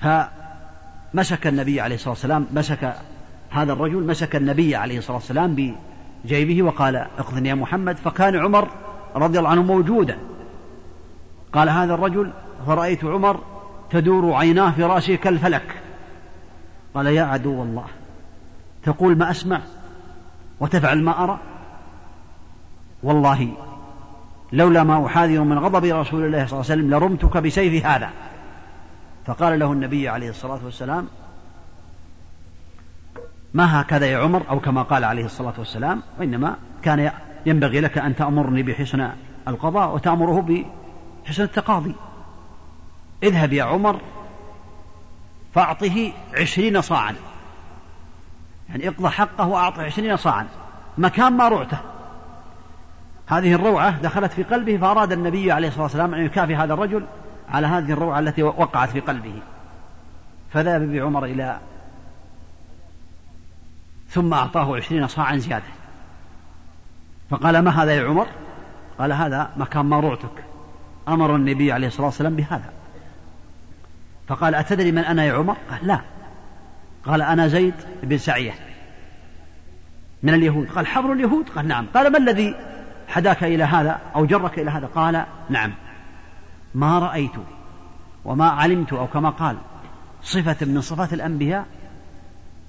Speaker 2: فمسك النبي عليه الصلاة والسلام مسك هذا الرجل مسك النبي عليه الصلاة والسلام بجيبه وقال اقضن يا محمد. فكان عمر رضي الله عنه موجودا. قال هذا الرجل فرأيت عمر تدور عيناه في رأسه كالفلك. قال يا عدو الله تقول ما أسمع وتفعل ما أرى. والله لولا ما أحاذر من غضب رسول الله صلى الله عليه وسلم لرمتك بسيف هذا. فقال له النبي عليه الصلاة والسلام ما هكذا يا عمر؟ أو كما قال عليه الصلاة والسلام وإنما كان ينبغي لك أن تأمرني بحسن القضاء وتأمره بحسن التقاضي. اذهب يا عمر فأعطه عشرين صاعا. يعني اقضى حقه وأعطه عشرين صاعا مكان ما رعته. هذه الروعة دخلت في قلبه فأراد النبي عليه الصلاة والسلام أن يكافي هذا الرجل على هذه الروعة التي وقعت في قلبه. فذهب بعمر إلى ثم أعطاه عشرين صاعا زيادة. فقال ما هذا يا عمر؟ قال هذا مكان ما رعتك أمر النبي عليه الصلاة والسلام بهذا. فقال أتدري من أنا يا عمر؟ قال لا. قال أنا زيد بن سعية من اليهود. قال حبر اليهود؟ قال نعم. قال ما الذي حداك إلى هذا أو جرك إلى هذا؟ قال نعم. ما رأيت وما علمت أو كما قال صفة من صفات الأنبياء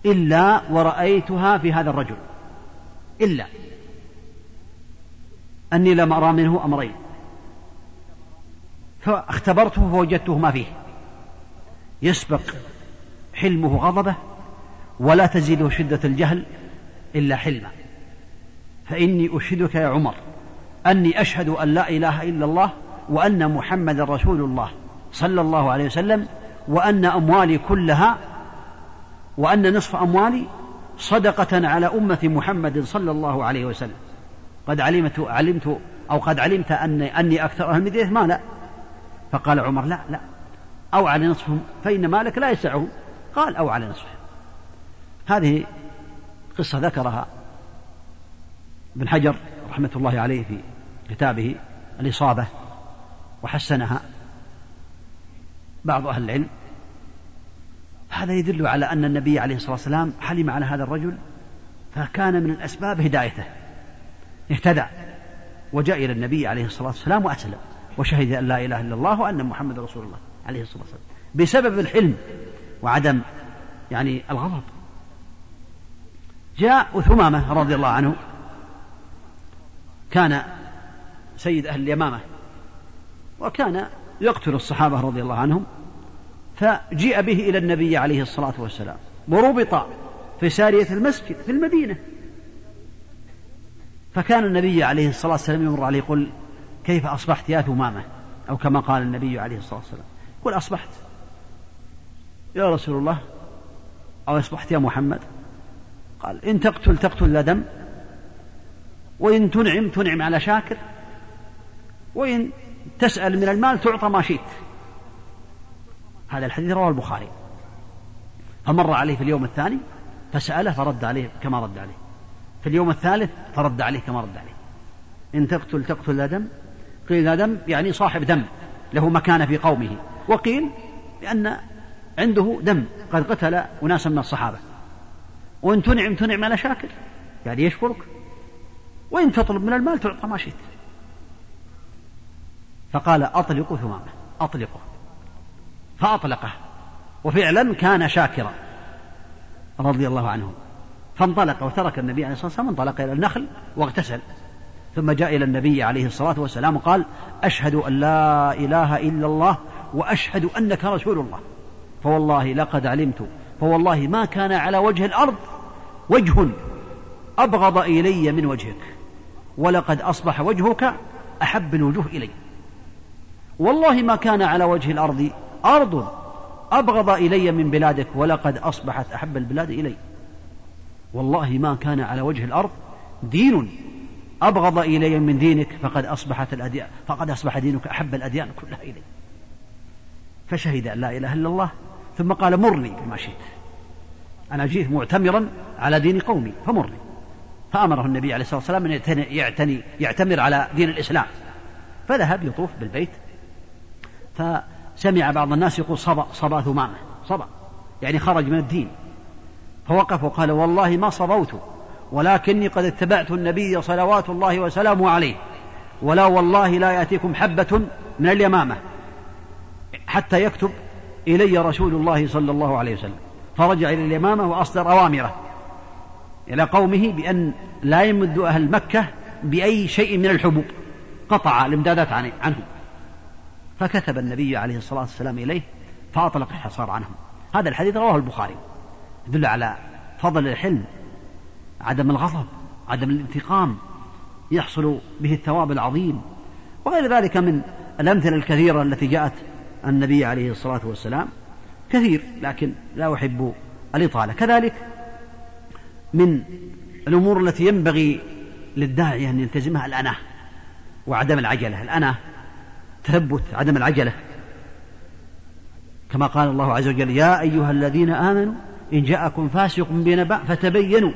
Speaker 2: إلا ورأيتها في هذا الرجل. إلا. أني لم أرى منه أمرين. فاختبرته فوجدته ما فيه. يسبق حلمه غضبه ولا تزيده شدة الجهل إلا حلما. فإني أشهدك يا عمر. أني أشهد أن لا إله إلا الله وأن محمد رسول الله صلى الله عليه وسلم وأن أموالي كلها وأن نصف أموالي صدقة على أمة محمد صلى الله عليه وسلم. قد علمت علمت أو قد علمت أني, أني أكثر أهل المدينة؟ مالا فقال عمر لا لا. أو على نصفهم فإن مالك لا يسعهم. قال أو على نصفهم. هذه قصة ذكرها ابن حجر رحمة الله عليه في كتابه الإصابة وحسنها بعض أهل العلم. هذا يدل على أن النبي عليه الصلاة والسلام حلم على هذا الرجل فكان من الأسباب هدايته. اهتدى وجاء إلى النبي عليه الصلاة والسلام وأسلم وشهد أن لا إله إلا الله وأن محمد رسول الله عليه الصلاة والسلام. بسبب الحلم وعدم يعني الغضب. جاء ثمامة رضي الله عنه كان سيد أهل اليمامة وكان يقتل الصحابة رضي الله عنهم فجيء به إلى النبي عليه الصلاة والسلام وربط في سارية المسجد في المدينة. فكان النبي عليه الصلاة والسلام يمر عليه يقول كيف أصبحت يا ثمامة؟ أو كما قال النبي عليه الصلاة والسلام يقول أصبحت. يا رسول الله أو أصبحت يا محمد؟ قال إن تقتل تقتل لا دم وإن تنعم تنعم على شاكر. وإن تسأل من المال تعطى ما شئت. هذا الحديث رواه البخاري. فمر عليه في اليوم الثاني فسأله فرد عليه كما رد عليه. في اليوم الثالث فرد عليه كما رد عليه. إن تقتل تقتل لا دم. قيل لا دم يعني صاحب دم له مكانة في قومه. وقيل لأن عنده دم قد قتل أناسا من الصحابة. وإن تنعم تنعم على شاكر يعني يشكرك. وإن تطلب من المال تعطى ما شئت. فقال أطلقوا ثمامة. أطلقه. فأطلقه. وفعلا كان شاكرا. رضي الله عنه. فانطلق وترك النبي عليه الصلاة والسلام انطلق إلى النخل واغتسل. ثم جاء إلى النبي عليه الصلاة والسلام وقال أشهد أن لا إله إلا الله وأشهد أنك رسول الله. فوالله لقد علمت. فوالله ما كان على وجه الأرض وجه أبغض إلي من وجهك. ولقد أصبح وجهك أحب الوجوه إلي. والله ما كان على وجه الأرض أرض أبغض إلي من بلادك ولقد أصبحت أحب البلاد إلي. والله ما كان على وجه الأرض دين أبغض إلي من دينك فقد أصبحت الأديان فقد أصبح دينك أحب الأديان كلها إلي. فشهد أن لا إله إلا الله. ثم قال مرني بما شئت. أنا جئت معتمرا على دين قومي فمرني. فأمره النبي عليه الصلاة والسلام أن يعتني يعتمر على دين الإسلام. فذهب يطوف بالبيت فسمع بعض الناس يقول صبا صبا ثمامة صبأ يعني خرج من الدين. فوقف وقال والله ما صبوت ولكني قد اتبعت النبي صلوات الله وسلامه عليه ولا والله لا يأتيكم حبة من اليمامة حتى يكتب إلي رسول الله صلى الله عليه وسلم. فرجع إلى اليمامة وأصدر أوامره إلى قومه بأن لا يمد أهل مكة بأي شيء من الحبوب قطع الإمدادات عنهم فكتب النبي عليه الصلاة والسلام إليه فأطلق الحصار عنهم. هذا الحديث رواه البخاري. يدل على فضل الحلم عدم الغضب عدم الانتقام يحصل به الثواب العظيم. وغير ذلك من الأمثلة الكثيرة التي جاءت النبي عليه الصلاة والسلام. كثير لكن لا أحب الإطالة. كذلك من الأمور التي ينبغي للداعية أن يلتزمها الأناة وعدم العجلة. الأناة تثبت عدم العجلة. كما قال الله عز وجل يا أيها الذين آمنوا إن جاءكم فاسق بنبأ فتبينوا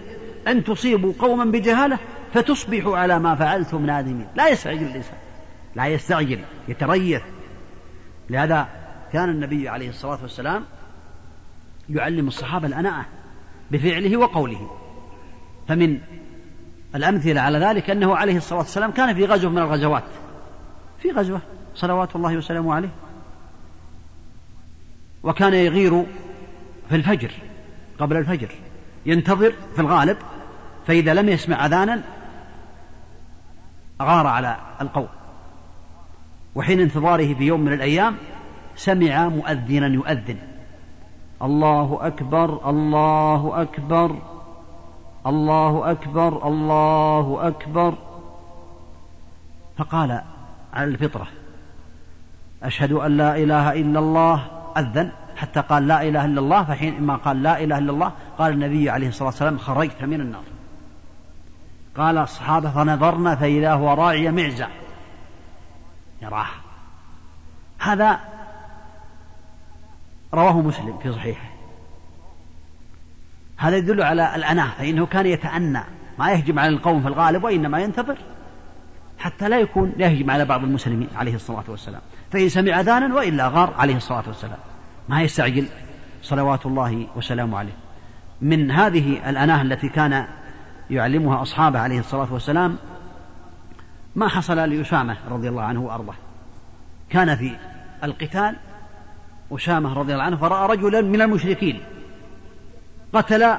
Speaker 2: أن تصيبوا قوما بجهالة فتصبحوا على ما فعلتم نادمين. لا يستعجل الإنسان لا يستعجل يتريث. لهذا كان النبي عليه الصلاة والسلام يعلم الصحابة الأناءة بفعله وقوله. فمن الأمثلة على ذلك أنه عليه الصلاة والسلام كان في غزوة من الغزوات. في غزوة. صلوات الله وسلامه عليه. وكان يغير في الفجر قبل الفجر. ينتظر في الغالب فإذا لم يسمع أذانا غار على القوم. وحين انتظاره في يوم من الأيام سمع مؤذنا يؤذن. الله أكبر الله أكبر الله أكبر الله أكبر. فقال على الفطرة أشهد أن لا إله إلا الله أذن حتى قال لا إله إلا الله فحين ما قال لا إله إلا الله قال النبي عليه الصلاة والسلام خرجت من النار. قال الصحابة فنظرنا فإذا هو راعي معزة. يراه. هذا رواه مسلم في صحيحه. هذا يدل على الأناة فإنه كان يتأنى. ما يهجم على القوم في الغالب وإنما ينتظر. حتى لا يكون يهجم على بعض المسلمين عليه الصلاة والسلام. فإن سمع أذانا وإلا غار عليه الصلاة والسلام. ما يستعجل؟ صلوات الله وسلامه عليه. من هذه الأناه التي كان يعلمها أصحابه عليه الصلاة والسلام ما حصل لأسامة رضي الله عنه وأرضاه. كان في القتال أسامة رضي الله عنه فرأى رجلا من المشركين. قتل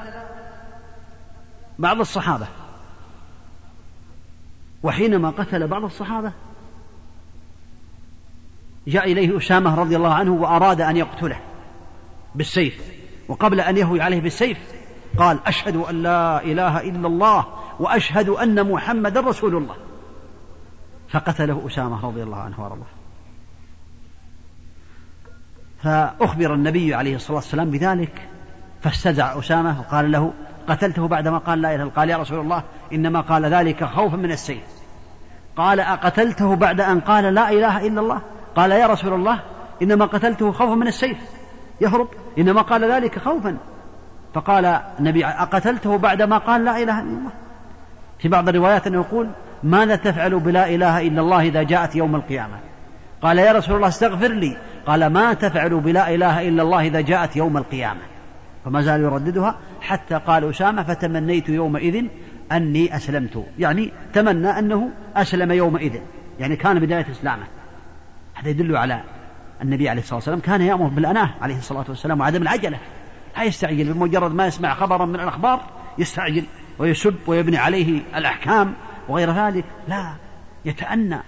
Speaker 2: بعض الصحابة. وحينما قتل بعض الصحابة جاء إليه أسامة رضي الله عنه وأراد أن يقتله بالسيف وقبل أن يهوي عليه بالسيف قال أشهد أن لا إله إلا الله وأشهد أن محمدا رسول الله. فقتله أسامة رضي الله عنه وأرضاه. فأخبر النبي عليه الصلاة والسلام بذلك فاستزع أسامة وقال له قتلته بعدما قال لا إله قال يا رسول الله إنما قال ذلك خوفا من السيف. قال أقتلته بعد أن قال لا إله إلا الله؟ قال يا رسول الله إنما قتلته خوفا من السيف. يهرب. إنما قال ذلك خوفا. فقال النبي أقتلته بعدما قال لا إله إلا الله. في بعض الروايات أنه يقول ماذا تفعل بلا إله إلا الله إذا جاءت يوم القيامة؟ قال يا رسول الله استغفر لي. قال ما تفعل بلا إله إلا الله إذا جاءت يوم القيامة. فما زال يرددها حتى قال أسامة فتمنيت يومئذ أني أسلمت. يعني تمنى أنه أسلم يومئذ. يعني كان بداية إسلامه. هذا يدل على النبي عليه الصلاة والسلام كان يأمر بالأناة عليه الصلاة والسلام وعدم العجلة. لا يستعجل بمجرد ما يسمع خبرا من الأخبار يستعجل ويسب ويبني عليه الأحكام وغير ذلك. لا يتأنى.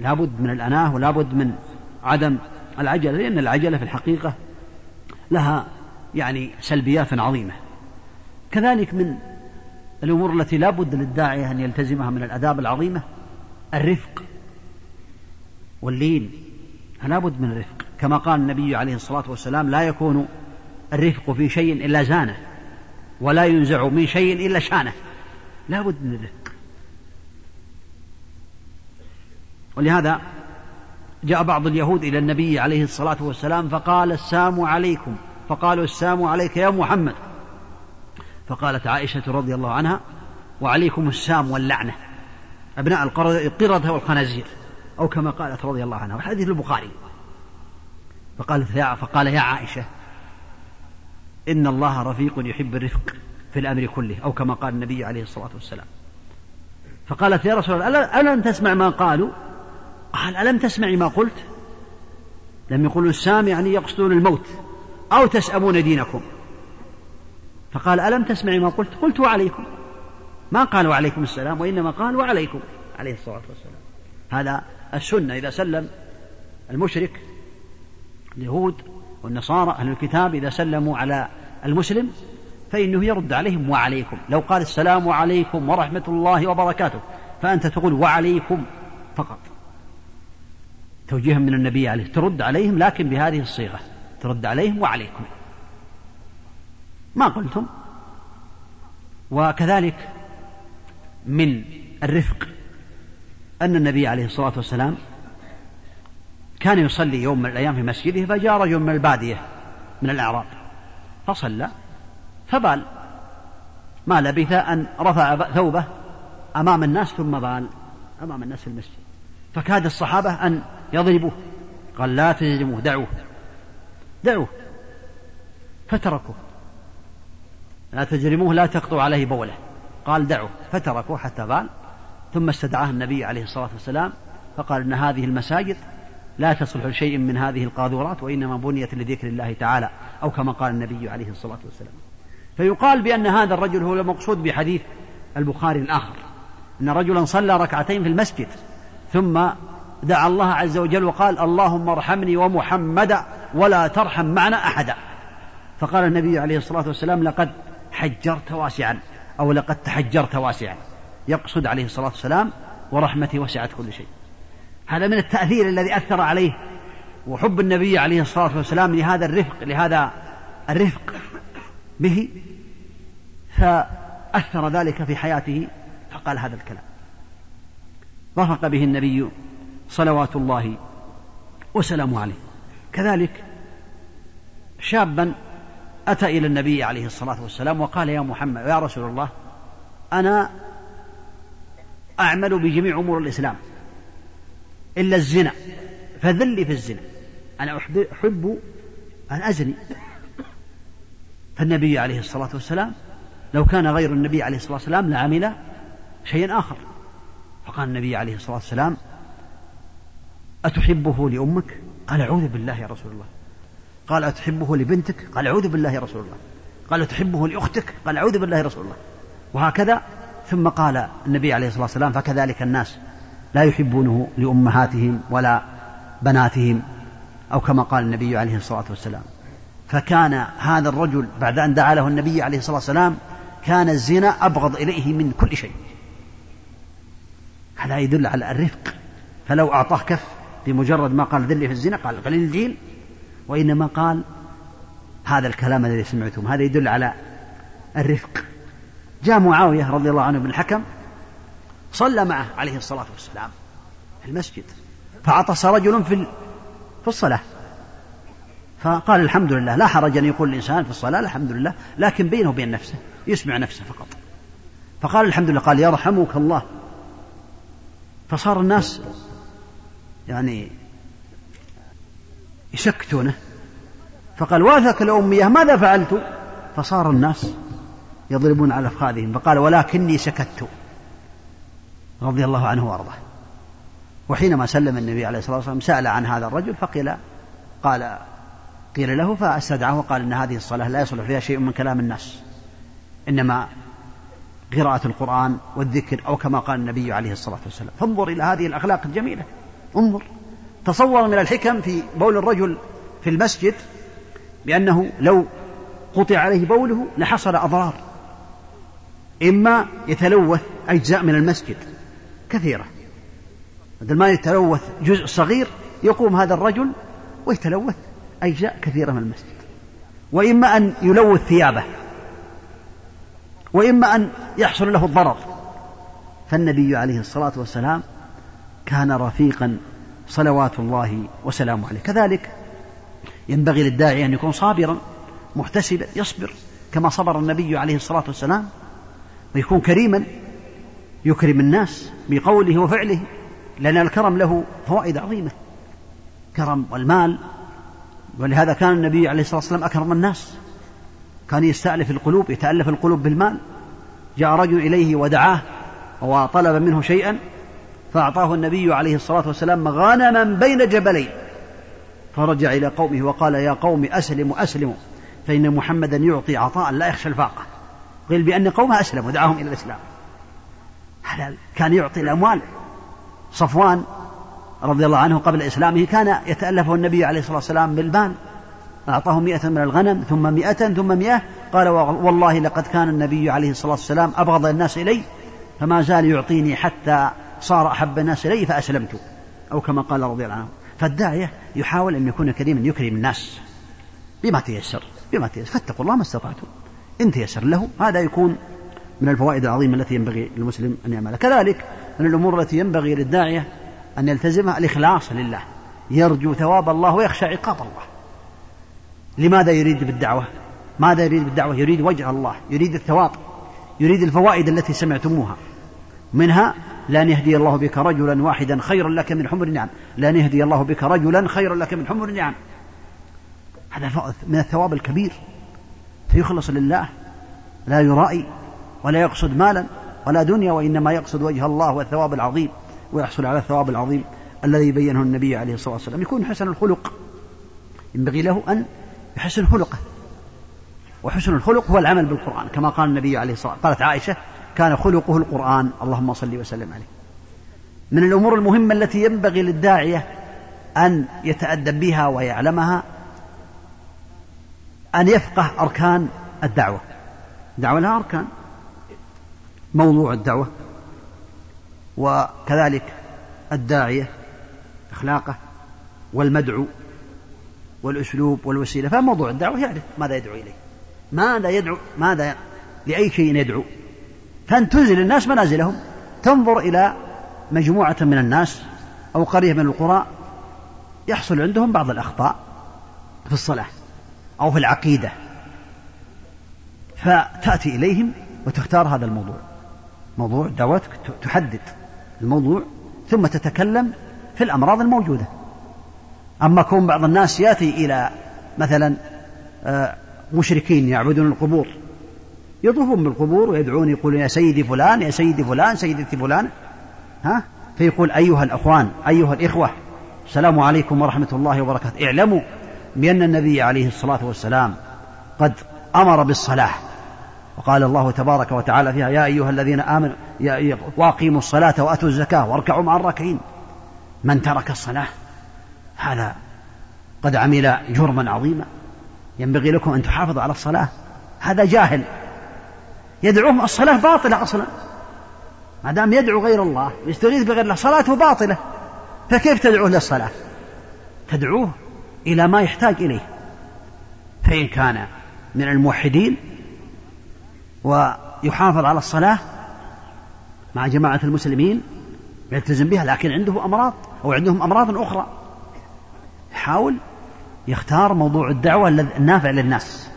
Speaker 2: لابد من الأناة ولابد من عدم العجلة لأن العجلة في الحقيقة لها يعني سلبيات عظيمة. كذلك من الأمور التي لا بد للداعية أن يلتزمها من الآداب العظيمة الرفق. واللين لا بد من الرفق. كما قال النبي عليه الصلاة والسلام لا يكون الرفق في شيء إلا زانه ولا ينزع من شيء إلا شانه. لا بد من الرفق. ولهذا جاء بعض اليهود إلى النبي عليه الصلاة والسلام فقال السام عليكم. فقالوا السام عليك يا محمد. فقالت عائشة رضي الله عنها وعليكم السام واللعنة. أبناء القردة والخنازير. أو كما قالت رضي الله عنها والحديث البخاري. فقالت يا فقال يا عائشة إن الله رفيق يحب الرفق في الأمر كله أو كما قال النبي عليه الصلاة والسلام. فقالت يا رسول الله ألم تسمع ما قالوا؟ قال ألم تسمعي ما قلت؟ لم يقولوا السام يعني يقصدون الموت أو تسأمون دينكم. فقال ألم تسمعي ما قلت؟ قلت وعليكم. ما قال وعليكم السلام وإنما قال وعليكم عليه الصلاة والسلام. هذا السنة إذا سلم المشرك اليهود والنصارى أهل الكتاب إذا سلموا على المسلم فإنه يرد عليهم وعليكم. لو قال السلام عليكم ورحمة الله وبركاته فأنت تقول وعليكم فقط. توجيها من النبي عليه ترد عليهم لكن بهذه الصيغة ترد عليهم وعليكم. ما قلتم؟ وكذلك من الرفق. أن النبي عليه الصلاة والسلام كان يصلي يوم من الأيام في مسجده فجاء رجل من البادية من الأعراب فصلى فبال ما لبث أن رفع ثوبه أمام الناس ثم بال أمام الناس في المسجد. فكاد الصحابة أن يضربوه قال لا تجرموه دعوه دعوه فتركوه. لا تجرموه لا تقطعوا عليه بوله قال دعوه فتركوه حتى بال. ثم استدعاه النبي عليه الصلاة والسلام فقال إن هذه المساجد لا تصلح لشيء من هذه القاذورات وإنما بنيت لذكر الله تعالى أو كما قال النبي عليه الصلاة والسلام. فيقال بأن هذا الرجل هو المقصود بحديث البخاري الآخر أن رجلا صلى ركعتين في المسجد ثم دعا الله عز وجل وقال اللهم ارحمني ومحمدا ولا ترحم معنا أحدا. فقال النبي عليه الصلاة والسلام لقد حجرت واسعا أو لقد تحجرت واسعا. يقصد عليه الصلاة والسلام ورحمتي وسعت كل شيء. هذا من التأثير الذي أثر عليه وحب النبي عليه الصلاة والسلام لهذا الرفق لهذا الرفق به فأثر ذلك في حياته فقال هذا الكلام. رفق به النبي صلوات الله وسلامه عليه. كذلك شابا أتى إلى النبي عليه الصلاة والسلام وقال يا محمد يا رسول الله أنا أعمل بجميع أمور الإسلام. إلا الزنا. فذلي في الزنا. أنا أحب أن أزني. فالنبي عليه الصلاة والسلام لو كان غير النبي عليه الصلاة والسلام لعمل شيئا آخر. فقال النبي عليه الصلاة والسلام أتحبه لأمك؟ قال أعوذ بالله يا رسول الله. قال أتحبه لبنتك؟ قال أعوذ بالله يا رسول الله. قال أتحبه لأختك؟ قال أعوذ بالله يا رسول الله. وهكذا ثم قال النبي عليه الصلاة والسلام فكذلك الناس لا يحبونه لأمهاتهم ولا بناتهم أو كما قال النبي عليه الصلاة والسلام. فكان هذا الرجل بعد أن دعا له النبي عليه الصلاة والسلام كان الزنا أبغض إليه من كل شيء. هذا يدل على الرفق. فلو أعطاه كف بمجرد ما قال ذلي في الزنا قال قليل الجيل. وإنما قال هذا الكلام الذي سمعتم هذا يدل على الرفق. جاء معاوية رضي الله عنه بن الحكم صلى معه عليه الصلاة والسلام في المسجد فعطس رجل في في الصلاة. فقال الحمد لله لا حرج أن يقول الإنسان في الصلاة الحمد لله لكن بينه وبين نفسه يسمع نفسه فقط. فقال الحمد لله قال يرحمك الله. فصار الناس يعني يسكتونه فقال واثك الأمية ماذا فعلت؟ فصار الناس يضربون على أفخاذهم. فقال ولكني سكت رضي الله عنه وأرضاه. وحينما سلم النبي عليه الصلاة والسلام سأل عن هذا الرجل فقيل قال قيل له فأستدعاه وقال إن هذه الصلاة لا يصلح فيها شيء من كلام الناس. إنما قراءة القرآن والذكر أو كما قال النبي عليه الصلاة والسلام. فانظر إلى هذه الأخلاق الجميلة. انظر. تصور من الحكم في بول الرجل في المسجد بأنه لو قطع عليه بوله لحصل أضرار. إما يتلوث أجزاء من المسجد كثيرة. بدل ما يتلوث جزء صغير يقوم هذا الرجل ويتلوث أجزاء كثيرة من المسجد. وإما أن يلوث ثيابه. وإما أن يحصل له الضرر. فالنبي عليه الصلاة والسلام كان رفيقا صلوات الله وسلامه عليه. كذلك ينبغي للداعي أن يكون صابرا محتسبا يصبر كما صبر النبي عليه الصلاة والسلام ويكون كريما يكرم الناس بقوله وفعله لأن الكرم له فوائد عظيمة. كرم والمال ولهذا كان النبي عليه الصلاة والسلام أكرم الناس. كان يستألف القلوب يتألف القلوب بالمال. جاء رجل إليه ودعاه وطلب منه شيئا فأعطاه النبي عليه الصلاة والسلام غنما بين جبلين. فرجع إلى قومه وقال يا قوم أسلموا أسلموا فإن محمدا يعطي عطاء لا يخشى الفاقة. قيل بأن قومه أسلموا ودعاهم إلى الإسلام. هذا كان يعطي الأموال. صفوان رضي الله عنه قبل إسلامه كان يتألفه النبي عليه الصلاة والسلام بالمال أعطاه مئة من الغنم ثم مئة ثم مئة. قال والله لقد كان النبي عليه الصلاة والسلام أبغض الناس إلي فما زال يعطيني حتى صار أحب الناس إلي فأسلمت. أو كما قال رضي الله عنه. فالداعية يحاول أن يكون كريما يكرم الناس. بما تيسر بما تيسر. فاتقوا الله ما استطعتم. إن تيسر له. هذا يكون من الفوائد العظيمة التي ينبغي للمسلم أن يعملها. كذلك من الأمور التي ينبغي للداعية أن يلتزمها الإخلاص لله. يرجو ثواب الله ويخشى عقاب الله. لماذا يريد بالدعوة؟ ماذا يريد بالدعوة؟ يريد وجه الله يريد الثواب يريد الفوائد التي سمعتموها. منها لأن يهدي الله بك رجلا واحدا خيرا لك من حمر النعم. لأن يهدي الله بك رجلا خيرا لك من حمر النعم. هذا من الثواب الكبير. فيخلص لله. لا يرائي ولا يقصد مالا ولا دنيا وإنما يقصد وجه الله والثواب العظيم ويحصل على الثواب العظيم الذي بينه النبي عليه الصلاة والسلام. يكون حسن الخلق. ينبغي له أن يحسن خلقه. وحسن الخلق هو العمل بالقرآن. كما قال النبي عليه الصلاة والسلام قالت عائشة كان خلقه القرآن. اللهم صل وسلم عليه. من الأمور المهمة التي ينبغي للداعية أن يتأدب بها ويعلمها أن يفقه أركان الدعوة. الدعوة لها أركان. موضوع الدعوة. وكذلك الداعية أخلاقه والمدعو والأسلوب والوسيلة. فموضوع الدعوة يعرف ماذا يدعو إليه. ماذا يدعو ماذا لأي شيء يدعو. فأن تنزل الناس منازلهم. تنظر إلى مجموعة من الناس أو قرية من القرى. يحصل عندهم بعض الأخطاء في الصلاة. أو في العقيدة. فتأتي إليهم وتختار هذا الموضوع. موضوع دعوتك تحدد الموضوع ثم تتكلم في الأمراض الموجودة. أما كون بعض الناس يأتي إلى مثلا آه، مشركين يعبدون القبور. يطوفون بالقبور ويدعون يقولون يا سيدي فلان يا سيدي فلان سيدتي فلان. ها؟ فيقول أيها الأخوان أيها الإخوة السلام عليكم ورحمة الله وبركاته. اعلموا بأن النبي عليه الصلاة والسلام قد أمر بالصلاة. وقال الله تبارك وتعالى فيها يا أيها الذين آمنوا يا وأقيموا الصلاة وأتوا الزكاة واركعوا مع الراكعين. من ترك الصلاة؟ هذا قد عمل جرما عظيما. ينبغي لكم أن تحافظوا على الصلاة. هذا جاهل. يدعوهم الصلاة باطلة أصلا. ما دام يدعو غير الله يستغيث بغير الله صلاته باطلة. فكيف تدعوه للصلاة؟ تدعوه إلى ما يحتاج إليه. فإن كان من الموحدين ويحافظ على الصلاة مع جماعة المسلمين يلتزم بها لكن عنده أمراض أو عندهم أمراض أخرى. يحاول يختار موضوع الدعوة النافع للناس.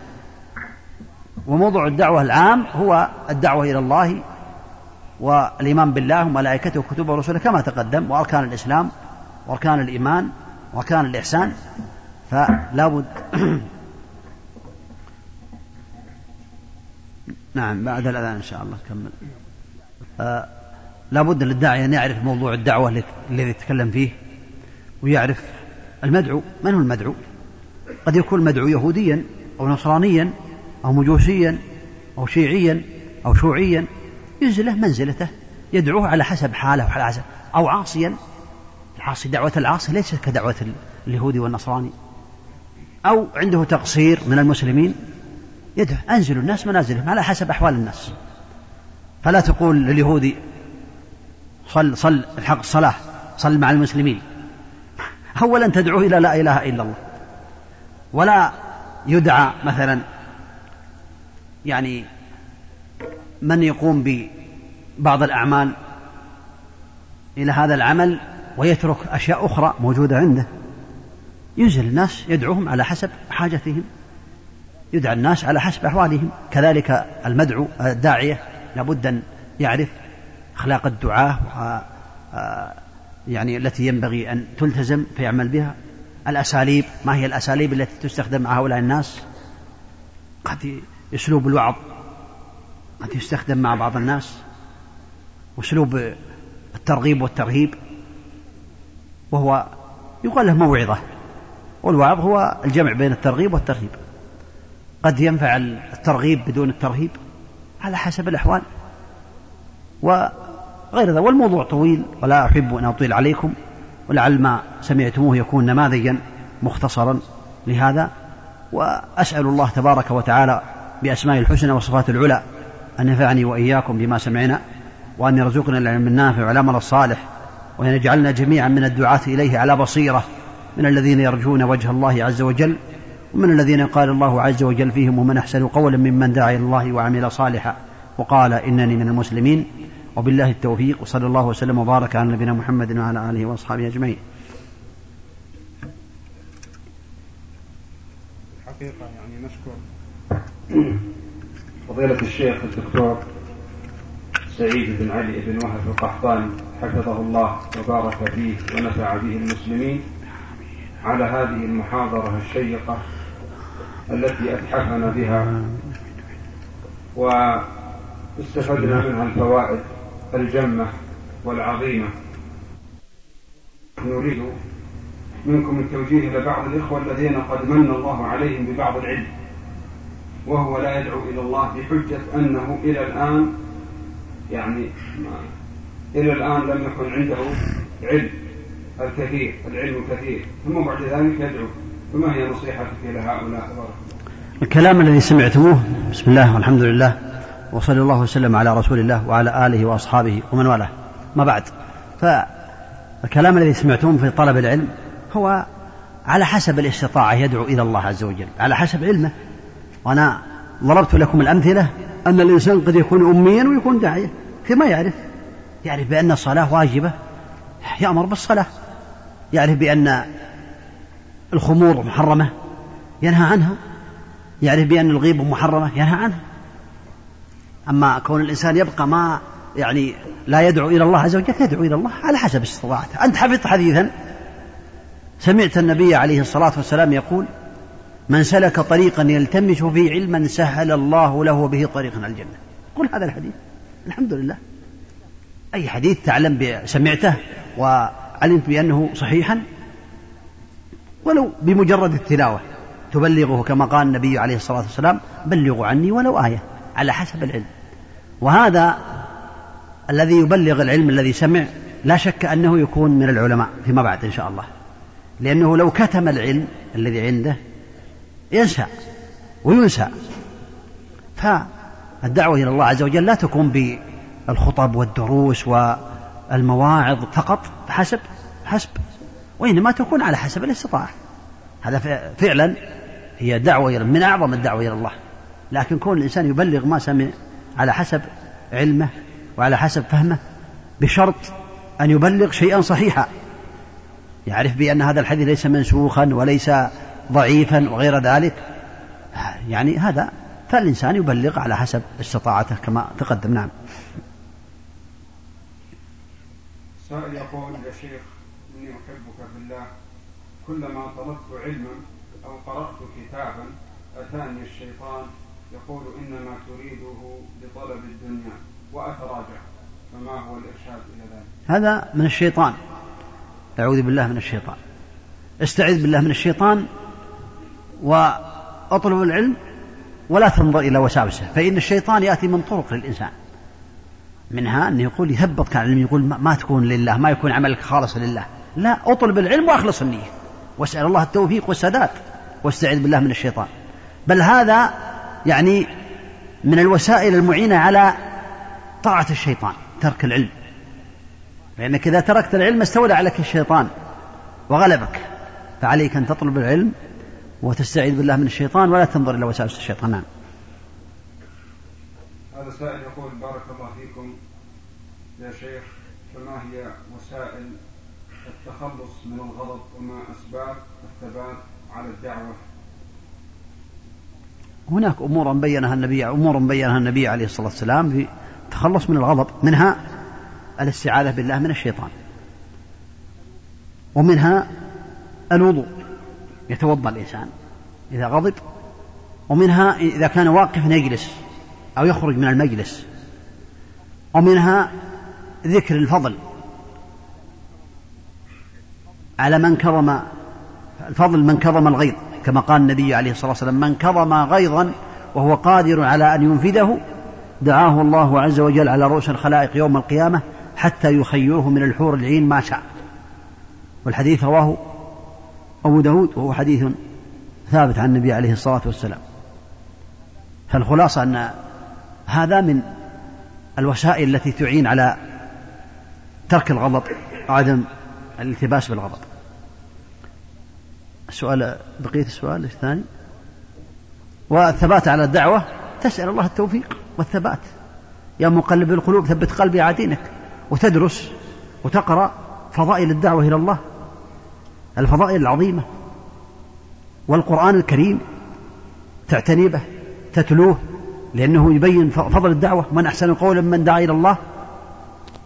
Speaker 2: وموضوع الدعوة العام هو الدعوة إلى الله والإيمان بالله وملائكته وكتبه ورسله كما تقدم وأركان الإسلام وأركان الإيمان وأركان الإحسان. فلا بد نعم بعد الأذان إن شاء الله كمل. آه لا بد للداعي أن يعرف موضوع الدعوة الذي يتكلم فيه ويعرف المدعو. من هو المدعو؟ قد يكون المدعو يهوديا أو نصرانيا أو مجوسيا أو شيعيا أو شيوعيا ينزله منزلته يدعوه على حسب حاله وعلى حسب أو عاصيا. العاصي دعوة العاصي ليست كدعوة اليهودي والنصراني. أو عنده تقصير من المسلمين يدعو أنزلوا الناس منازلهم على حسب أحوال الناس. فلا تقول لليهودي صل صل الحق الصلاة صل مع المسلمين. أولا تدعوه إلى لا إله إلا الله. ولا يدعى مثلا يعني من يقوم ببعض الأعمال إلى هذا العمل ويترك أشياء أخرى موجودة عنده. ينزل الناس يدعوهم على حسب حاجتهم يدعى الناس على حسب أحوالهم. كذلك المدعو الداعية لابد أن يعرف أخلاق الدعاة يعني التي ينبغي أن تلتزم فيعمل بها. الأساليب ما هي الأساليب التي تستخدم مع هؤلاء الناس؟ قد أسلوب الوعظ قد يستخدم مع بعض الناس. أسلوب الترغيب والترهيب وهو يقال له موعظة. والوعظ هو الجمع بين الترغيب والترهيب. قد ينفع الترغيب بدون الترهيب على حسب الأحوال. وغير ذا والموضوع طويل ولا أحب أن أطيل عليكم ولعل ما سمعتموه يكون نماذجا مختصرا لهذا. وأسأل الله تبارك وتعالى بأسماء الحسنى وصفات العلى أن ينفعني وإياكم بما سمعنا وأن يرزقنا العلم النافع والعمل الصالح وأن يجعلنا جميعا من الدعاة إليه على بصيرة. من الذين يرجون وجه الله عز وجل ومن الذين قال الله عز وجل فيهم ومن أحسن قولا ممن دعا إلى الله وعمل صالحا وقال إنني من المسلمين. وبالله التوفيق وصلى الله وسلم وبارك على نبينا محمد وعلى آله وأصحابه أجمعين.
Speaker 1: الحقيقة يعني نشكر [COUGHS] فضيلة الشيخ الدكتور سعيد بن علي بن وهب القحطاني حفظه الله وبارك فيه ونفع به المسلمين. على هذه المحاضرة الشيقة التي أتحفنا بها. واستفدنا منها الفوائد الجمة والعظيمة. نريد منكم التوجيه إلى بعض الإخوة الذين قد من الله عليهم ببعض العلم وهو لا يدعو إلى الله بحجة أنه إلى الآن يعني إلى الآن لم يكن عنده علم. الكثير العلم الكثير. ثم بعد ذلك يدعو. فما هي نصيحتك لهؤلاء
Speaker 2: الكلام الذي سمعتموه بسم الله والحمد لله وصلى الله وسلم على رسول الله وعلى آله وأصحابه ومن والاه. ما بعد. فالكلام الذي سمعتموه في طلب العلم هو على حسب الاستطاعة يدعو إلى الله عز وجل. على حسب علمه. وأنا ضربت لكم الأمثلة أن الإنسان قد يكون أميا ويكون داعية فيما يعرف؟ يعرف بأن الصلاة واجبة. يأمر بالصلاة. يعرف بأن الخمور محرمة ينهى عنها. يعرف بأن الغيبة محرمة ينهى عنها. أما كون الإنسان يبقى ما يعني لا يدعو إلى الله عز وجل يدعو إلى الله على حسب استطاعته. أنت حفظت حديثا؟ سمعت النبي عليه الصلاة والسلام يقول من سلك طريقا يلتمس فيه علما سهل الله له به طريقا إلى الجنة. قل هذا الحديث. الحمد لله. أي حديث تعلم سمعته وعلمت بأنه صحيحا؟ ولو بمجرد التلاوة. تبلغه كما قال النبي عليه الصلاة والسلام بلغوا عني ولو آية. على حسب العلم. وهذا الذي يبلغ العلم الذي سمع لا شك أنه يكون من العلماء فيما بعد إن شاء الله. لأنه لو كتم العلم الذي عنده ينسى وينسى. فالدعوة إلى الله عز وجل لا تكون بالخطب والدروس والمواعظ فقط حسب حسب. وإنما تكون على حسب الاستطاعة. هذا فعلا هي دعوة من أعظم الدعوة إلى الله. لكن كون الإنسان يبلغ ما سمع على حسب علمه وعلى حسب فهمه بشرط أن يبلغ شيئا صحيحا. يعرف بأن هذا الحديث ليس منسوخا وليس ضعيفا وغير ذلك. يعني هذا فالإنسان يبلغ على حسب استطاعته كما تقدم. نعم.
Speaker 1: سائل يقول يا شيخ إني أحبك في الله كلما طلبت علما أو قرأت كتابا أتاني الشيطان يقول إنما تريده لطلب الدنيا وأتراجع. فما هو الإرشاد إلى ذلك؟
Speaker 2: هذا من الشيطان. أعوذ بالله من الشيطان. استعذ بالله من الشيطان وأطلب العلم ولا تنظر إلى وساوسه فإن الشيطان يأتي من طرق للإنسان. منها أنه يقول يثبطك على العلم يقول ما تكون لله ما يكون عملك خالص لله. لا أطلب العلم وأخلص النية. وأسأل الله التوفيق والسداد. واستعذ بالله من الشيطان. بل هذا يعني من الوسائل المعينة على طاعة الشيطان ترك العلم. لأنك إذا تركت العلم استولى عليك الشيطان وغلبك. فعليك أن تطلب العلم وتستعيذ بالله من الشيطان ولا تنظر إلى وساوس الشيطان. نعم.
Speaker 1: هذا سائل يقول بارك الله فيكم يا شيخ فما هي وسائل التخلص من الغضب وما أسباب الثبات على الدعوة؟
Speaker 2: هناك أمور بينها النبي أمور بينها النبي عليه الصلاة والسلام في التخلص من الغضب منها الاستعاذة بالله من الشيطان ومنها الوضوء يتوضأ الإنسان إذا غضب ومنها إذا كان واقفا يجلس أو يخرج من المجلس. ومنها ذكر الفضل على من كرم الفضل من كرم الغيظ. كما قال النبي عليه الصلاة والسلام من كرم غيظا وهو قادر على أن ينفذه دعاه الله عز وجل على رؤوس الخلائق يوم القيامة حتى يخيره من الحور العين ما شاء. والحديث رواه أبو داود وهو حديث ثابت عن النبي عليه الصلاة والسلام. فالخلاصة أن هذا من الوسائل التي تعين على ترك الغضب وعدم الالتباس بالغضب. السؤال بقية السؤال الثاني؟ والثبات على الدعوة تسأل الله التوفيق والثبات. يا مقلب القلوب ثبت قلبي على دينك وتدرس وتقرأ فضائل الدعوة إلى الله الفضائل العظيمة والقرآن الكريم تعتني به تتلوه لأنه يبين فضل الدعوة من أحسن قولا من دعا إلى الله.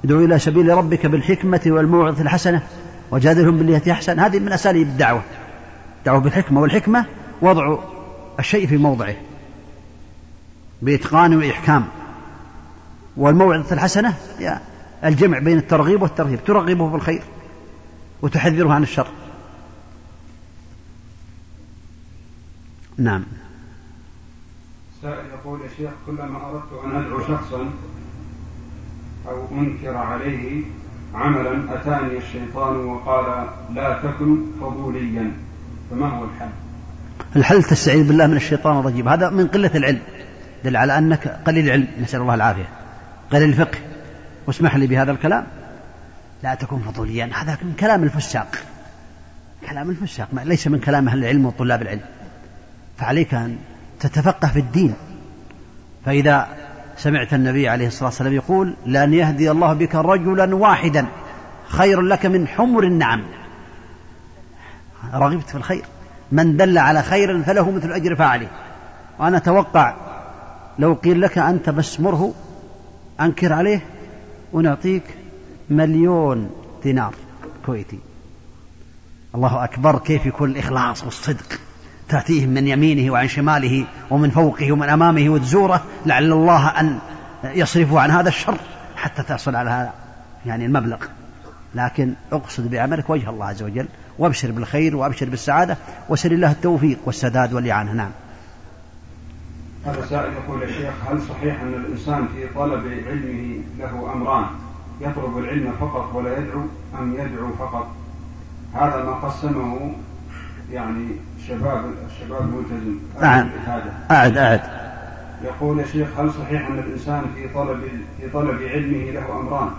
Speaker 2: ادعو إلى سبيل ربك بالحكمة والموعظة الحسنة وجادلهم بالتي أحسن. هذه من أساليب الدعوة. دعوة بالحكمة والحكمة وضع الشيء في موضعه. بإتقان وإحكام. والموعظة الحسنة الجمع بين الترغيب والترهيب. ترغبه في الخير وتحذره عن الشر. نعم.
Speaker 1: السائل يقول يا شيخ كلما أردت أن أدعو شخصا أو أنكر عليه عملا أتاني الشيطان وقال لا تكن فضوليا فما هو الحل؟
Speaker 2: الحل تستعيذ بالله من الشيطان الرجيم. هذا من قلة العلم. دل على أنك قليل العلم. نسأل الله العافية. قليل الفقه. واسمح لي بهذا الكلام. لا تكن فضوليا. هذا من كلام الفساق. كلام الفساق. ليس من كلام أهل العلم وطلاب العلم. فعليك أن تتفقه في الدين. فإذا سمعت النبي عليه الصلاة والسلام يقول لأن يهدي الله بك رجلا واحدا خير لك من حمر النعم. رغبت في الخير. من دل على خير فله مثل أجر فاعله. وأنا أتوقع لو قيل لك أنت بس مره أنكر عليه ونعطيك مليون دينار كويتي. الله أكبر كيف يكون الإخلاص والصدق؟ تأتيهم من يمينه وعن شماله ومن فوقه ومن أمامه وتزوره لعل الله أن يصرفه عن هذا الشر حتى تحصل على هذا يعني المبلغ. لكن اقصد بعملك وجه الله عز وجل وابشر بالخير وابشر بالسعادة وسل الله التوفيق والسداد والإعانة نعم.
Speaker 1: هذا سائل يقول يا شيخ هل صحيح أن الإنسان في طلب علمه له أمران؟ يطلب العلم فقط ولا يدعو أم يدعو فقط؟ هذا ما قسمه يعني شباب الشباب الملتزم
Speaker 2: نعم. أعد أعد.
Speaker 1: يقول يا شيخ هل صحيح أن الإنسان في طلب في طلب علمه له أمران؟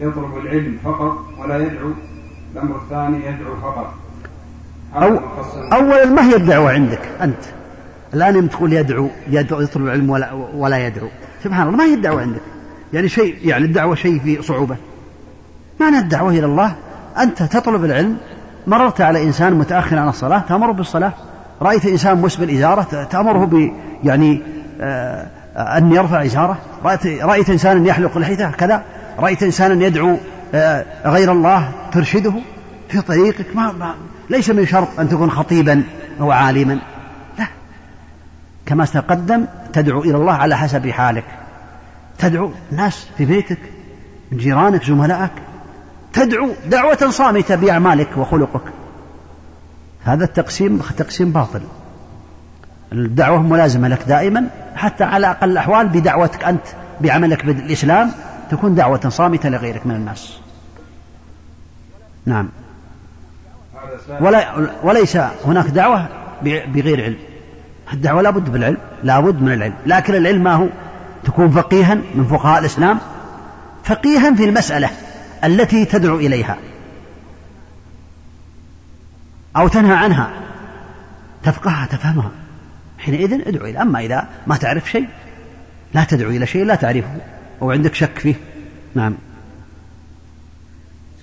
Speaker 1: يطلب العلم فقط ولا يدعو. الأمر الثاني يدعو فقط.
Speaker 2: أو أولا ما هي الدعوة عندك أنت؟ الآن تقول يدعو يدعو يطلب العلم ولا, ولا يدعو. سبحان الله ما هي الدعوة عندك؟ يعني شيء يعني الدعوة شيء في صعوبة. معنى الدعوة إلى الله؟ أنت تطلب العلم مررت على إنسان متأخر عن الصلاة تأمره بالصلاة. رأيت إنسان مسبل إزارة تأمره ب يعني آه أن يرفع إزارة. رأيت, رأيت إنسانا يحلق لحيته كذا. رأيت إنسانا يدعو آه غير الله ترشده. في طريقك ما, ما ليس من شرط أن تكون خطيبا أو عالما. لا. كما تقدم تدعو إلى الله على حسب حالك. تدعو الناس في بيتك من جيرانك زملائك. تدعو دعوة صامتة بأعمالك وخلقك. هذا التقسيم تقسيم باطل. الدعوة ملازمة لك دائما حتى على أقل الأحوال بدعوتك أنت بعملك بالإسلام تكون دعوة صامتة لغيرك من الناس. نعم. ولا وليس هناك دعوة بغير علم. الدعوة لابد بالعلم لابد من العلم. لكن العلم ما هو؟ تكون فقيها من فقهاء الإسلام فقيها في المسألة. التي تدعو إليها. أو تنهى عنها. تفقهها تفهمها. حينئذ ادعو إلى أما إذا ما تعرف شيء لا تدعو إلى شيء لا تعرفه أو عندك شك فيه. نعم.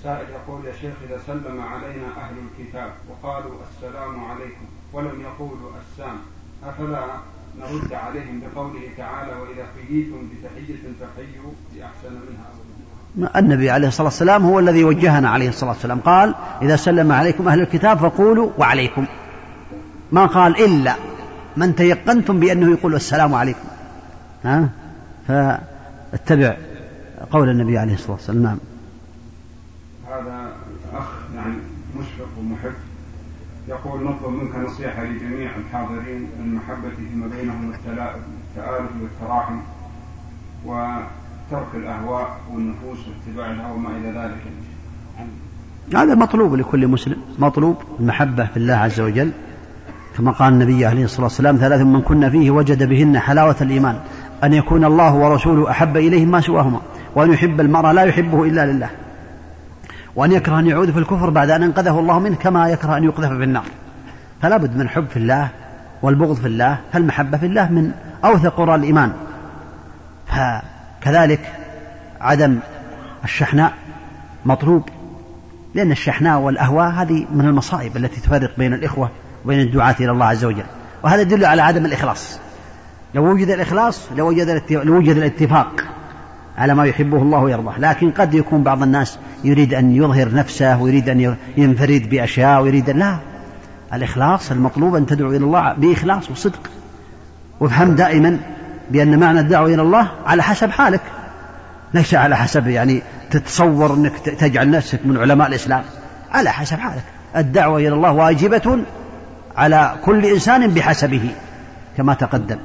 Speaker 1: سائل يقول يا شيخ إذا سلم علينا أهل الكتاب وقالوا السلام عليكم ولم يقولوا السام أفلا نرد عليهم بقوله تعالى وإذا حييتم بتحية فحيوا بأحسن منها أو
Speaker 2: النبي عليه الصلاة والسلام هو الذي وجهنا عليه الصلاة والسلام. قال إذا سلم عليكم أهل الكتاب فقولوا وعليكم. ما قال إلا من تيقنتم بأنه يقول السلام عليكم. ها؟ فاتبع قول النبي عليه الصلاة والسلام. نعم.
Speaker 1: هذا أخ يعني مشفق ومحب يقول نطلب منك نصيحة لجميع الحاضرين المحبة فيما بينهم التآلف والتراحم. وترك الأهواء والنفوس واتباع الهوى ما إلى ذلك.
Speaker 2: هذا مطلوب لكل مسلم مطلوب المحبة في الله عز وجل. كما قال النبي عليه الصلاة والسلام ثلاث من كنا فيه وجد بهن حلاوة الإيمان أن يكون الله ورسوله أحب إليه ما سواهما وأن يحب المرء لا يحبه إلا لله وأن يكره أن يعود في الكفر بعد أن أنقذه الله منه كما يكره أن يقذف في النار. فلا بد من حب في الله والبغض في الله فالمحبة في الله من أوثق قرى الإيمان. فكذلك عدم الشحناء مطلوب لأن الشحناء والأهواء هذه من المصائب التي تفرق بين الإخوة وبين الدعاة إلى الله عز وجل وهذا يدل على عدم الإخلاص. لو وجد الإخلاص لو وجد الاتفاق على ما يحبه الله ويرضاه لكن قد يكون بعض الناس يريد أن يظهر نفسه ويريد أن ينفرد بأشياء ويريد أن لا الإخلاص المطلوب أن تدعو إلى الله بإخلاص وصدق وافهم دائما بأن معنى الدعوة إلى الله على حسب حالك. ليس على حسب يعني تتصور أنك تجعل نفسك من علماء الإسلام. على حسب حالك. الدعوة إلى الله واجبة على كل إنسان بحسبه كما تقدم.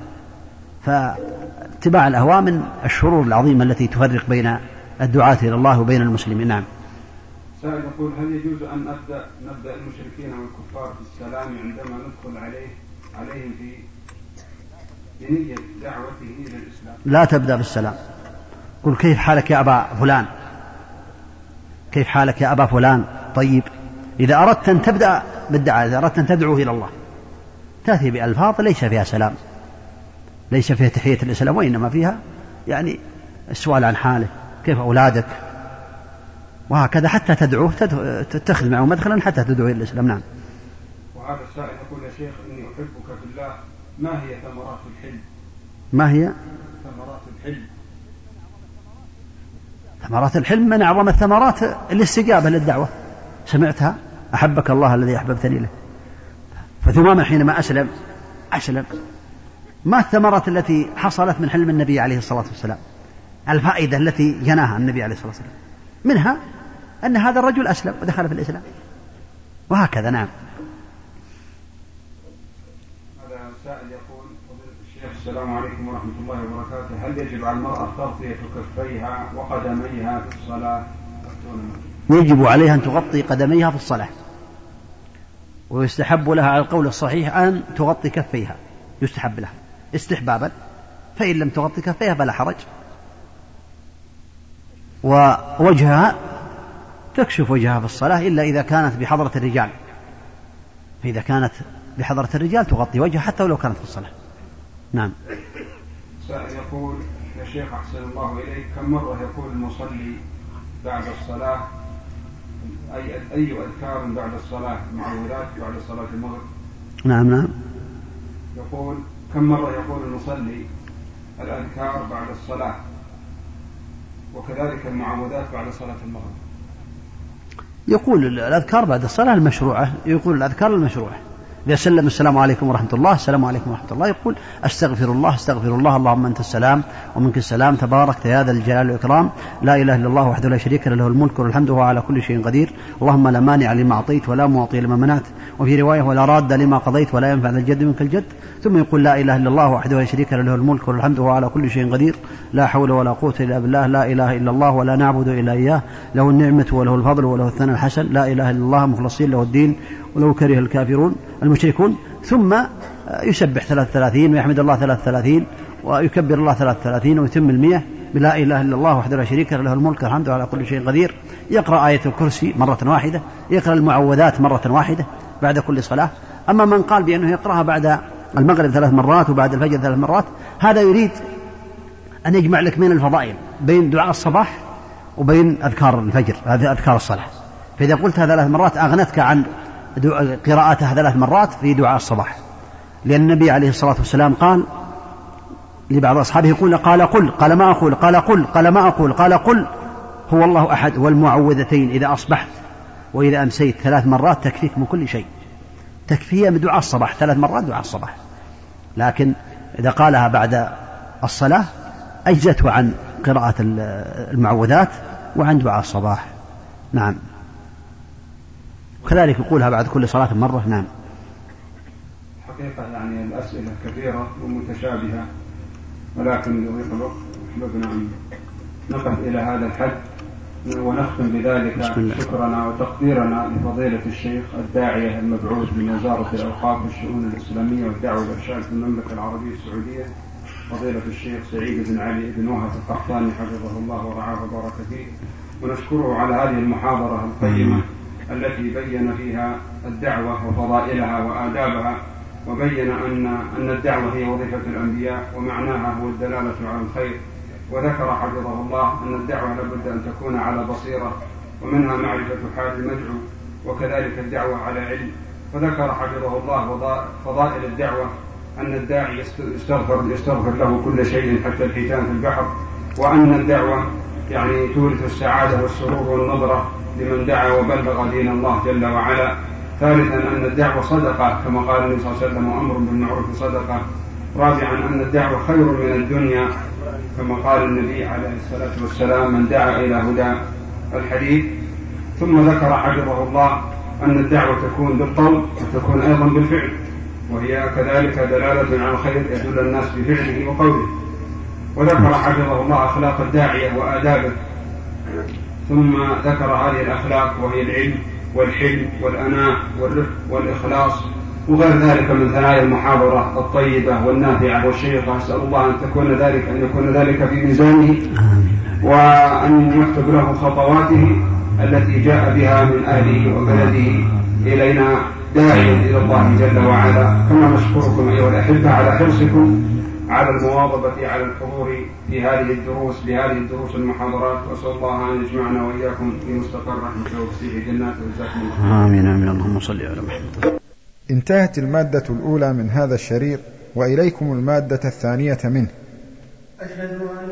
Speaker 2: فاتباع الأهواء من الشرور العظيمة التي تفرق بين الدعاة إلى الله وبين المسلمين. نعم.
Speaker 1: سائل يقول هل يجوز أن نبدأ نبدأ المشركين والكفار في السلام عندما ندخل عليه عليهم في بنية دعوته إلى الإسلام
Speaker 2: لا تبدأ بالسلام. قل كيف حالك يا أبا فلان؟ كيف حالك يا أبا فلان؟ طيب. إذا أردت أن تبدأ بالدعاء إذا أردت أن تدعو إلى الله تأتي بألفاظ ليس فيها سلام. ليس فيها تحية الإسلام وإنما فيها يعني السؤال عن حاله كيف أولادك؟ وهكذا حتى تدعوه تتخذ معه مدخلا حتى تدعو إلى الإسلام. نعم.
Speaker 1: وهذا السائل يقول يا شيخ إني أحبك في الله ما هي ثمرات الحلم؟
Speaker 2: ما هي؟
Speaker 1: ثمرات الحلم.
Speaker 2: ثمرات الحلم من أعظم الثمرات الاستجابة للدعوة. سمعتها؟ أحبك الله الذي أحببتني له فثمامة حينما أسلم أسلم. ما الثمرات التي حصلت من حلم النبي عليه الصلاة والسلام؟ الفائدة التي جناها النبي عليه الصلاة والسلام. منها أن هذا الرجل أسلم ودخل في الإسلام. وهكذا نعم
Speaker 1: هذا سائل يقول الشيخ السلام عليكم ورحمة الله وبركاته. هل يجب على المرأة تغطية كفيها وقدميها في الصلاة؟
Speaker 2: يجب عليها أن تغطي قدميها في الصلاة. ويستحب لها على القول الصحيح أن تغطي كفيها. يستحب لها. استحبابا. فإن لم تغطي كفيها فلا حرج. ووجهها تكشف وجهها في الصلاة إلا إذا كانت بحضرة الرجال. فإذا كانت بحضرة الرجال تغطي وجهها حتى ولو كانت في الصلاة. نعم.
Speaker 1: سائل يقول يا شيخ أحسن الله إليك. كم مرة يقول المصلي بعد الصلاة أي أي أذكار بعد الصلاة؟ المعوذات بعد صلاة المغرب.
Speaker 2: نعم نعم.
Speaker 1: يقول كم مرة يقول المصلي الأذكار بعد الصلاة وكذلك المعوذات بعد صلاة المغرب.
Speaker 2: يقول الأذكار بعد الصلاة المشروعة. يقول الأذكار المشروعة. إذا سلم السلام عليكم ورحمة الله. السلام عليكم ورحمة الله. يقول أستغفر الله أستغفر الله. اللهم أنت السلام ومنك السلام. تبارك يا ذا الجلال والإكرام. لا إله إلا الله وحده لا شريك له له الملك والحمد وهو على كل شيء قدير. اللهم لا مانع لما أعطيت ولا معطي لما منعت. وفي رواية ولا راد لما قضيت ولا ينفع ذا الجد منك الجد. ثم يقول لا إله إلا الله وحده لا شريك له له الملك والحمد وهو على كل شيء قدير. لا حول ولا قوة إلا بالله. لا إله إلا الله ولا نعبد إلا إياه. له النعمة وله الفضل وله الثناء الحسن. لا إله إلا الله مخلصين له الدين. ولو كره الكافرون المشركون ثم يسبح ثلاث ثلاثين ويحمد الله ثلاث ثلاثين ويكبر الله ثلاث ثلاثين ويتم المية بلا إله إلا الله وحده لا شريك له الملك الحمد على كل شيء قدير. يقرأ آية الكرسي مرة واحدة يقرأ المعوذات مرة واحدة بعد كل صلاة. أما من قال بأنه يقرأها بعد المغرب ثلاث مرات وبعد الفجر ثلاث مرات هذا يريد أن يجمع لك بين الفضائل بين دعاء الصباح وبين أذكار الفجر هذه أذكار الصلاة. فإذا قلتها ثلاث مرات أغنتك عن قراءتها ثلاث مرات في دعاء الصباح. لأن النبي عليه الصلاة والسلام قال لبعض أصحابه يقول قال قل قال ما أقول قال قل قال ما أقول قال قل. هو الله أحد والمعوذتين إذا أصبحت وإذا أمسيت ثلاث مرات تكفيك من كل شيء. تكفية من دعاء الصباح ثلاث مرات دعاء الصباح. لكن إذا قالها بعد الصلاة أجزته عن قراءة المعوذات وعن دعاء الصباح. نعم. وكذلك يقولها بعد كل صلاة مرة نعم.
Speaker 1: حقيقة يعني الأسئلة كثيرة ومتشابهة ولكن لضيق الوقت أحببنا أن نقف إلى هذا الحد ونختم بذلك شكرنا وتقديرنا لفضيلة الشيخ الداعية المبعوث من وزارة الأوقاف والشؤون الإسلامية والدعوة والإرشاد في المملكة العربية السعودية فضيلة الشيخ سعيد بن علي بن وهب القحطاني حفظه الله ورعاه وبارك فيه. ونشكره على هذه المحاضرة القيمة. التي بين فيها الدعوة وفضائلها وآدابها وبين أن أن الدعوة هي وظيفة الأنبياء ومعناها هو الدلالة على الخير. وذكر حفظه الله أن الدعوة لابد أن تكون على بصيرة ومنها معرفة حال المدعو وكذلك الدعوة على علم. فذكر حفظه الله فضائل الدعوة أن الداعي يستغفر يستغفر له كل شيء حتى الحيتان في البحر وأن الدعوة يعني تورث السعادة والسرور والنظرة لمن دعا وبلغ دين الله جل وعلا. ثالثا أن الدعوة صدقة كما قال النبي صلى الله عليه وسلم وأمر بالمعروف صدقة. رابعا أن الدعوة خير من الدنيا كما قال النبي عليه الصلاة والسلام من دعا إلى هدى الحديث ثم ذكر حفظه الله أن الدعوة تكون بالقول وتكون أيضا بالفعل وهي كذلك دلالة على الخير يدل الناس بفعله وقوله. وذكر حفظه الله أخلاق الداعية وآدابه. ثم ذكر هذه الأخلاق وهي العلم والحلم والأناء والرفق والإخلاص وغير ذلك من ثنايا المحاضرة الطيبة والنافعة. والشيقة أسأل الله أن تكون ذلك أن يكون ذلك في ميزانه وأن يكتب له خطواته التي جاء بها من أهله وبلده إلينا داعيا إلى الله جل وعلا. كما نشكركم أيها الأحبة على حرصكم. على المواظبة على الحضور في هذه الدروس بهذه الدروس المحاضرات وأسأل الله أن يجمعنا وإياكم في مستقر رحمته وفسيح جناته وجزاكم الله
Speaker 2: آمين آمين. اللهم صل على محمد.
Speaker 3: انتهت المادة الأولى من هذا الشريط وإليكم المادة الثانية منه.
Speaker 4: أشهد أن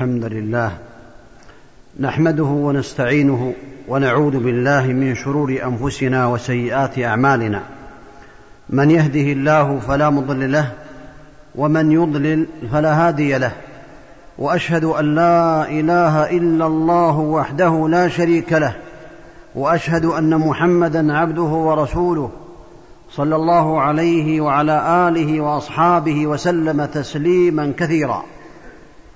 Speaker 2: الحمد لله نحمده ونستعينه ونعوذ بالله من شرور أنفسنا وسيئات أعمالنا. من يهده الله فلا مضل له ومن يضلل فلا هادي له. وأشهد أن لا إله إلا الله وحده لا شريك له. وأشهد أن محمدا عبده ورسوله صلى الله عليه وعلى آله وأصحابه وسلم تسليما كثيرا.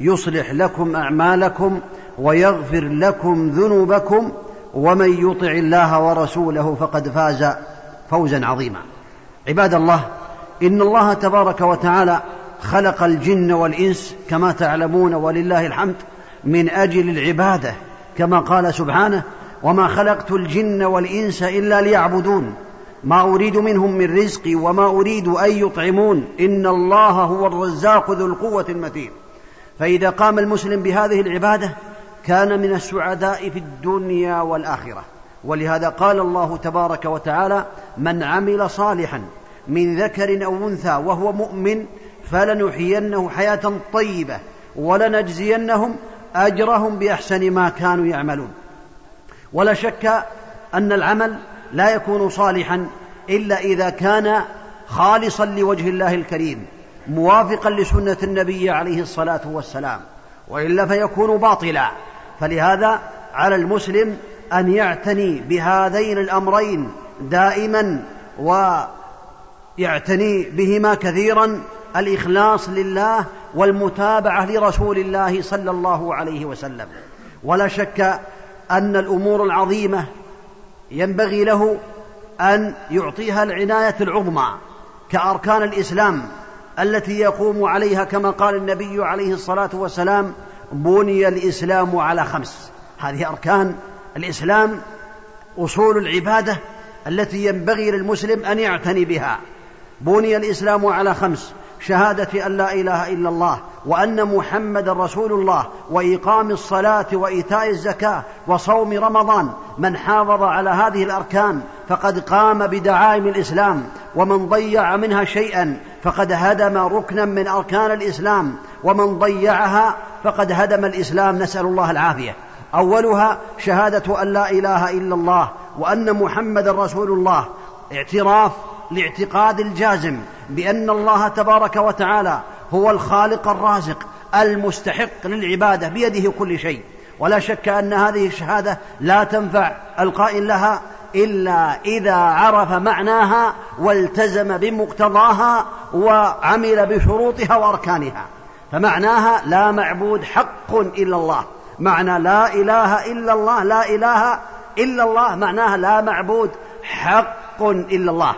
Speaker 2: يصلح لكم أعمالكم ويغفر لكم ذنوبكم ومن يطع الله ورسوله فقد فاز فوزا عظيما. عباد الله إن الله تبارك وتعالى خلق الجن والإنس كما تعلمون ولله الحمد من أجل العبادة كما قال سبحانه وما خلقت الجن والإنس إلا ليعبدون ما أريد منهم من رزق وما أريد أن يطعمون إن الله هو الرزاق ذو القوة المتين فإذا قام المسلم بهذه العبادة كان من السعداء في الدنيا والآخرة. ولهذا قال الله تبارك وتعالى من عمل صالحا من ذكر أو أنثى وهو مؤمن فلنحيينه حياة طيبة ولنجزينهم أجرهم بأحسن ما كانوا يعملون. ولا شك أن العمل لا يكون صالحا إلا إذا كان خالصا لوجه الله الكريم. موافقا لسنة النبي عليه الصلاة والسلام وإلا فيكون باطلا. فلهذا على المسلم أن يعتني بهذين الأمرين دائما ويعتني بهما كثيرا الإخلاص لله والمتابعة لرسول الله صلى الله عليه وسلم. ولا شك أن الأمور العظيمة ينبغي له أن يعطيها العناية العظمى كأركان الإسلام. التي يقوم عليها كما قال النبي عليه الصلاة والسلام بني الإسلام على خمس. هذه أركان الإسلام أصول العبادة التي ينبغي للمسلم أن يعتني بها. بني الإسلام على خمس. شهادة أن لا إله إلا الله وأن محمد رسول الله وإقام الصلاة وإيتاء الزكاة وصوم رمضان. من حافظ على هذه الأركان فقد قام بدعائم الإسلام ومن ضيع منها شيئا فقد هدم ركنا من أركان الإسلام ومن ضيعها فقد هدم الإسلام. نسأل الله العافية. أولها شهادة أن لا إله إلا الله وأن محمد رسول الله. اعتراف لاعتقاد الجازم بأن الله تبارك وتعالى هو الخالق الرازق المستحق للعبادة بيده كل شيء. ولا شك أن هذه الشهادة لا تنفع القائل لها إلا إذا عرف معناها والتزم بمقتضاها وعمل بشروطها وأركانها. فمعناها لا معبود حق إلا الله. معنى لا إله إلا الله لا إله إلا الله معناها لا معبود حق إلا الله.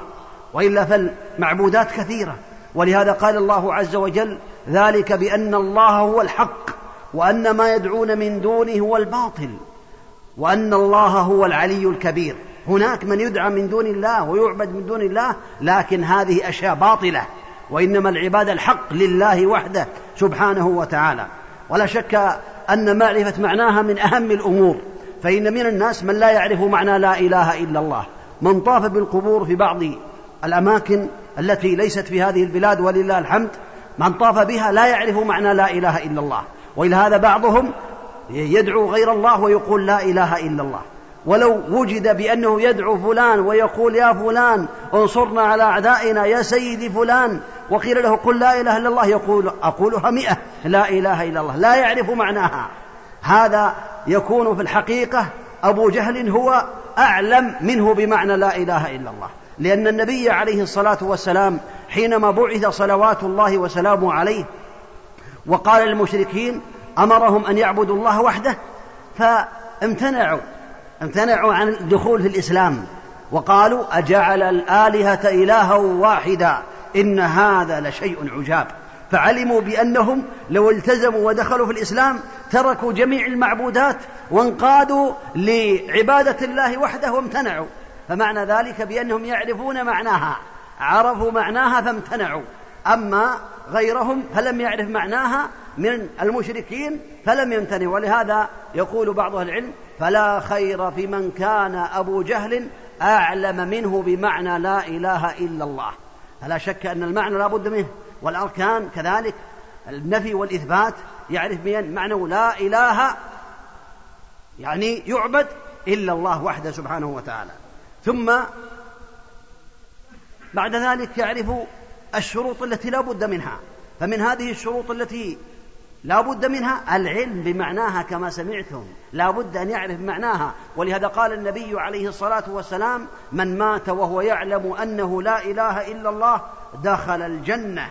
Speaker 2: وإلا فالمعبودات كثيرة. ولهذا قال الله عز وجل ذلك بأن الله هو الحق وأن ما يدعون من دونه هو الباطل وأن الله هو العلي الكبير. هناك من يدعى من دون الله ويعبد من دون الله لكن هذه أشياء باطلة وإنما العبادة الحق لله وحده سبحانه وتعالى. ولا شك أن معرفة معناها من أهم الأمور فإن من الناس من لا يعرف معنى لا إله إلا الله. من طاف بالقبور في بعض الأماكن التي ليست في هذه البلاد ولله الحمد من طاف بها لا يعرف معنى لا إله إلا الله. وإلى هذا بعضهم يدعو غير الله ويقول لا إله إلا الله. ولو وجد بأنه يدعو فلان ويقول يا فلان انصرنا على أعدائنا يا سيدي فلان. وقيل له قل لا إله إلا الله يقول أقولها مئة. لا إله إلا الله لا يعرف معناها. هذا يكون في الحقيقة أبو جهل هو أعلم منه بمعنى لا إله إلا الله. لأن النبي عليه الصلاة والسلام حينما بعث صلوات الله وسلامه عليه وقال للمشركين أمرهم أن يعبدوا الله وحده فامتنعوا امتنعوا عن الدخول في الإسلام وقالوا أجعل الآلهة إلها واحدا إن هذا لشيء عجاب. فعلموا بأنهم لو التزموا ودخلوا في الإسلام تركوا جميع المعبودات وانقادوا لعبادة الله وحده وامتنعوا. فمعنى ذلك بأنهم يعرفون معناها. عرفوا معناها فامتنعوا. أما غيرهم فلم يعرف معناها من المشركين فلم يمتنع. ولهذا يقول بعض العلم فلا خير في من كان أبو جهل أعلم منه بمعنى لا إله إلا الله. فلا شك أن المعنى لا بد منه. والأركان كذلك النفي والإثبات يعرف معنى لا إله يعني يعبد إلا الله وحده سبحانه وتعالى. ثم بعد ذلك يعرف الشروط التي لا بد منها. فمن هذه الشروط التي لا بد منها العلم بمعناها كما سمعتم. لا بد أن يعرف معناها. ولهذا قال النبي عليه الصلاة والسلام من مات وهو يعلم أنه لا إله إلا الله دخل الجنة.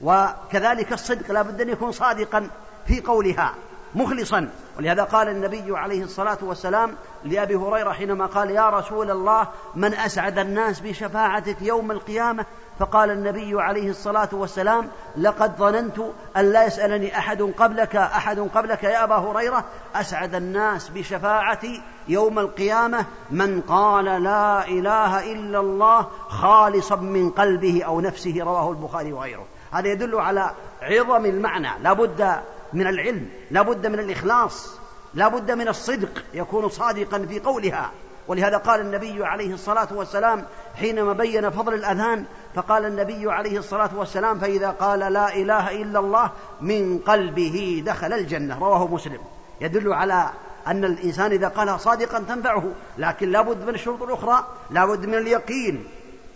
Speaker 2: وكذلك الصدق لا بد أن يكون صادقا في قولها. مخلصا. ولهذا قال النبي عليه الصلاة والسلام لأبي هريرة حينما قال يا رسول الله من أسعد الناس بشفاعتك يوم القيامة؟ فقال النبي عليه الصلاة والسلام لقد ظننت أن لا يسألني أحد قبلك أحد قبلك يا أبا هريرة أسعد الناس بشفاعتي يوم القيامة من قال لا إله إلا الله خالصا من قلبه أو نفسه رواه البخاري وغيره. هذا يدل على عظم المعنى. لا بد من العلم لا بد من الإخلاص لا بد من الصدق يكون صادقا في قولها. ولهذا قال النبي عليه الصلاة والسلام حينما بين فضل الأذان فقال النبي عليه الصلاة والسلام فإذا قال لا إله إلا الله من قلبه دخل الجنة. رواه مسلم. يدل على أن الإنسان إذا قالها صادقا تنفعه لكن لا بد من الشروط الأخرى لا بد من اليقين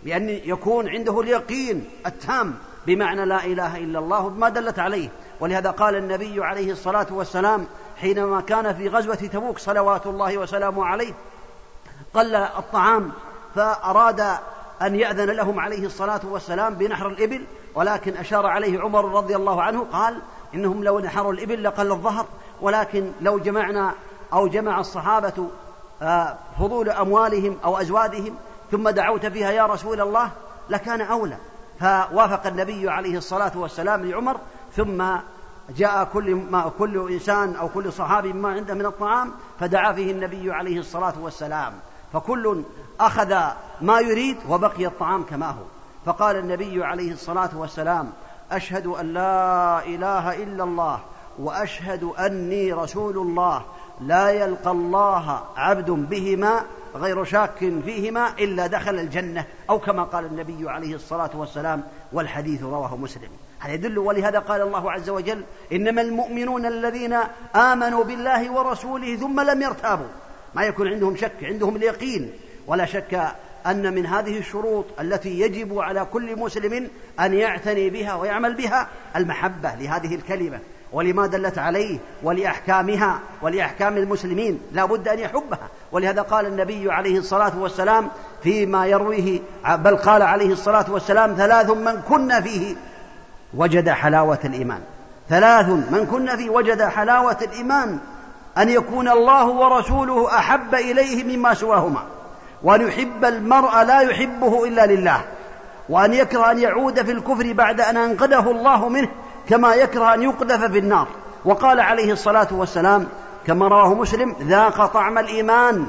Speaker 2: بأن يكون عنده اليقين التام بمعنى لا إله إلا الله بما دلت عليه. ولهذا قال النبي عليه الصلاة والسلام حينما كان في غزوة تبوك صلوات الله وسلامه عليه قل الطعام فأراد أن يأذن لهم عليه الصلاة والسلام بنحر الإبل ولكن أشار عليه عمر رضي الله عنه قال إنهم لو نحروا الإبل لقل الظهر ولكن لو جمعنا أو جمع الصحابة آه، فضول أموالهم أو أزوادهم ثم دعوت فيها يا رسول الله لكان أولى. فوافق النبي عليه الصلاة والسلام لعمر ثم جاء كل ما كل إنسان أو كل صحابي ما عنده من الطعام فدعا فيه النبي عليه الصلاة والسلام فكل أخذ ما يريد وبقي الطعام كما هو. فقال النبي عليه الصلاة والسلام أشهد أن لا إله إلا الله وأشهد أني رسول الله لا يلقى الله عبد بهما غير شاك فيهما إلا دخل الجنة أو كما قال النبي عليه الصلاة والسلام والحديث رواه مسلم. هذا يدل ولهذا قال الله عز وجل إنما المؤمنون الذين آمنوا بالله ورسوله ثم لم يرتابوا. ما يكون عندهم شك عندهم اليقين. ولا شك أن من هذه الشروط التي يجب على كل مسلم أن يعتني بها ويعمل بها المحبة لهذه الكلمة. ولما دلت عليه؟ ولأحكامها ولأحكام المسلمين. لا بد أن يحبها. ولهذا قال النبي عليه الصلاة والسلام فيما يرويه بل قال عليه الصلاة والسلام ثلاث من كن فيه. وجد حلاوة الإيمان. ثلاث من كن فيه وجد حلاوة الإيمان أن يكون الله ورسوله أحب إليه مما سواهما. وأن يحب المرء لا يحبه إلا لله. وأن يكره أن يعود في الكفر بعد أن أنقذه الله منه كما يكره أن يقذف في النار. وقال عليه الصلاة والسلام كما رواه مسلم ذاق طعم الإيمان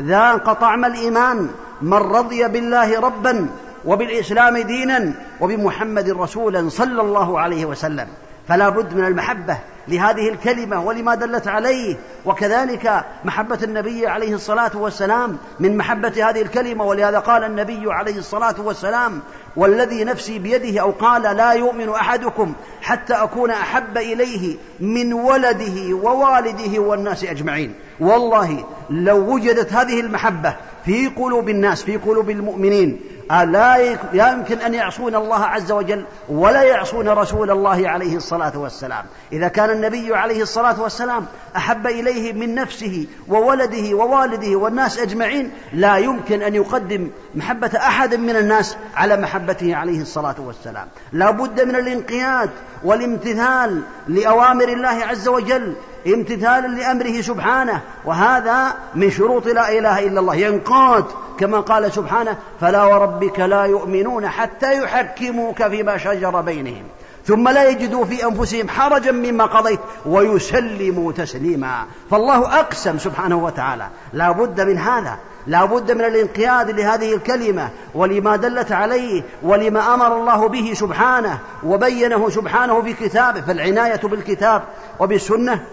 Speaker 2: ذاق طعم الإيمان. من رضي بالله ربا وبالإسلام دينا وبمحمد رسولا صلى الله عليه وسلم. فلا بد من المحبة. لهذه الكلمة ولما دلت عليه. وكذلك محبة النبي عليه الصلاة والسلام من محبة هذه الكلمة ولهذا قال النبي عليه الصلاة والسلام والذي نفسي بيده أو قال لا يؤمن أحدكم حتى أكون أحب إليه من ولده ووالده والناس أجمعين. والله لو وجدت هذه المحبة في قلوب الناس في قلوب المؤمنين لا يمكن أن يعصون الله عز وجل ولا يعصون رسول الله عليه الصلاة والسلام. إذا كان النبي عليه الصلاة والسلام أحب إليه من نفسه وولده ووالده والناس أجمعين لا يمكن أن يقدم محبة أحد من الناس على محبته عليه الصلاة والسلام. لا بد من الانقياد والامتثال لأوامر الله عز وجل امتثالا لأمره سبحانه وهذا من شروط لا إله إلا الله. ينقاد كما قال سبحانه فلا وربك لا يؤمنون حتى يحكموك فيما شجر بينهم. ثم لا يجدوا في أنفسهم حرجا مما قضيت ويسلموا تسليما. فالله أقسم سبحانه وتعالى. لا بد من هذا. لا بد من الانقياد لهذه الكلمة ولما دلت عليه ولما أمر الله به سبحانه وبينه سبحانه في كتابه فالعناية بالكتاب وبالسنة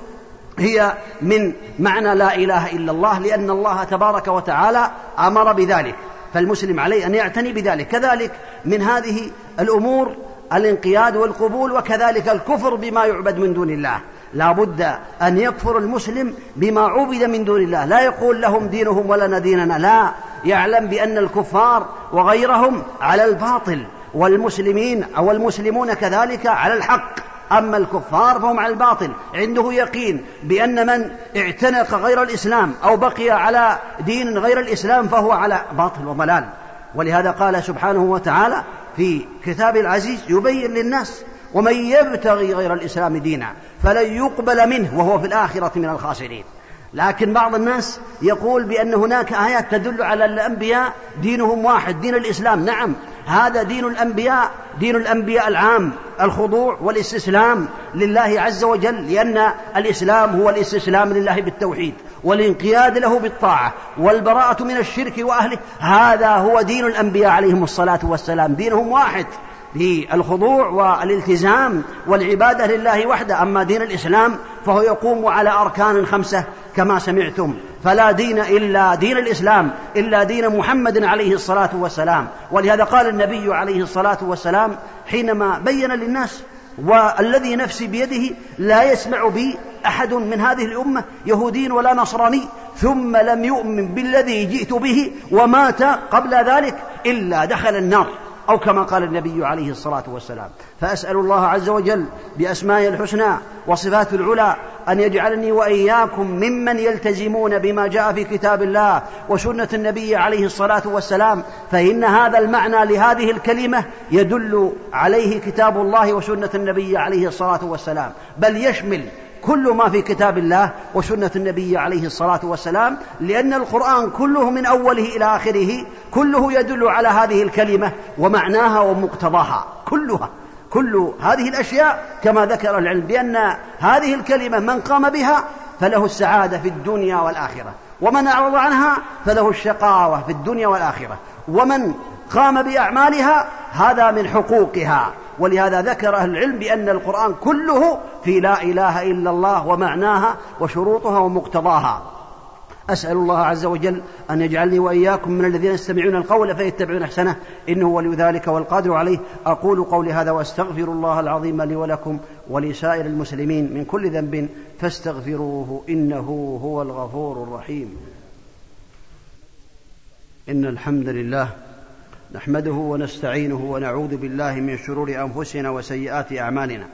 Speaker 2: هي من معنى لا إله إلا الله لأن الله تبارك وتعالى أمر بذلك. فالمسلم عليه أن يعتني بذلك. كذلك من هذه الأمور الانقياد والقبول وكذلك الكفر بما يعبد من دون الله. لا بد أن يكفر المسلم بما عبد من دون الله. لا يقول لهم دينهم ولنا ديننا. لا. يعلم بأن الكفار وغيرهم على الباطل والمسلمين أو المسلمون كذلك على الحق. أما الكفار فهم على الباطل. عنده يقين بأن من اعتنق غير الإسلام أو بقي على دين غير الإسلام فهو على باطل وضلال. ولهذا قال سبحانه وتعالى في كتاب العزيز يبين للناس ومن يبتغي غير الإسلام دينا فلن يقبل منه وهو في الآخرة من الخاسرين. لكن بعض الناس يقول بأن هناك آيات تدل على الأنبياء دينهم واحد دين الإسلام. نعم هذا دين الأنبياء دين الأنبياء العام الخضوع والاستسلام لله عز وجل لأن الإسلام هو الاستسلام لله بالتوحيد والانقياد له بالطاعة والبراءة من الشرك وأهله. هذا هو دين الأنبياء عليهم الصلاة والسلام. دينهم واحد. بالخضوع والالتزام والعبادة لله وحده. أما دين الإسلام فهو يقوم على أركان خمسة كما سمعتم. فلا دين إلا دين الإسلام إلا دين محمد عليه الصلاة والسلام. ولهذا قال النبي عليه الصلاة والسلام حينما بين للناس والذي نفسي بيده لا يسمع بي أحد من هذه الأمة يهودي ولا نصراني ثم لم يؤمن بالذي جئت به ومات قبل ذلك إلا دخل النار. أو كما قال النبي عليه الصلاة والسلام. فأسأل الله عز وجل بأسمائه الحسنى وصفات العلى أن يجعلني وإياكم ممن يلتزمون بما جاء في كتاب الله وسنة النبي عليه الصلاة والسلام. فإن هذا المعنى لهذه الكلمة يدل عليه كتاب الله وسنة النبي عليه الصلاة والسلام. بل يشمل كل ما في كتاب الله وسنة النبي عليه الصلاة والسلام لأن القرآن كله من أوله إلى آخره كله يدل على هذه الكلمة ومعناها ومقتضاها كلها كل هذه الأشياء كما ذكر العلم بأن هذه الكلمة من قام بها فله السعادة في الدنيا والآخرة ومن أعرض عنها فله الشقاوة في الدنيا والآخرة ومن قام بأعمالها هذا من حقوقها. ولهذا ذكر أهل العلم بأن القرآن كله في لا إله إلا الله ومعناها وشروطها ومقتضاها. أسأل الله عز وجل أن يجعلني وإياكم من الذين يستمعون القول فيتبعون أحسنه. إنه ولي ذلك والقادر عليه. أقول قولي هذا وأستغفر الله العظيم لي ولكم ولسائر المسلمين من كل ذنب فاستغفروه إنه هو الغفور الرحيم. إن الحمد لله نحمده ونستعينه ونعوذ بالله من شرور أنفسنا وسيئات أعمالنا.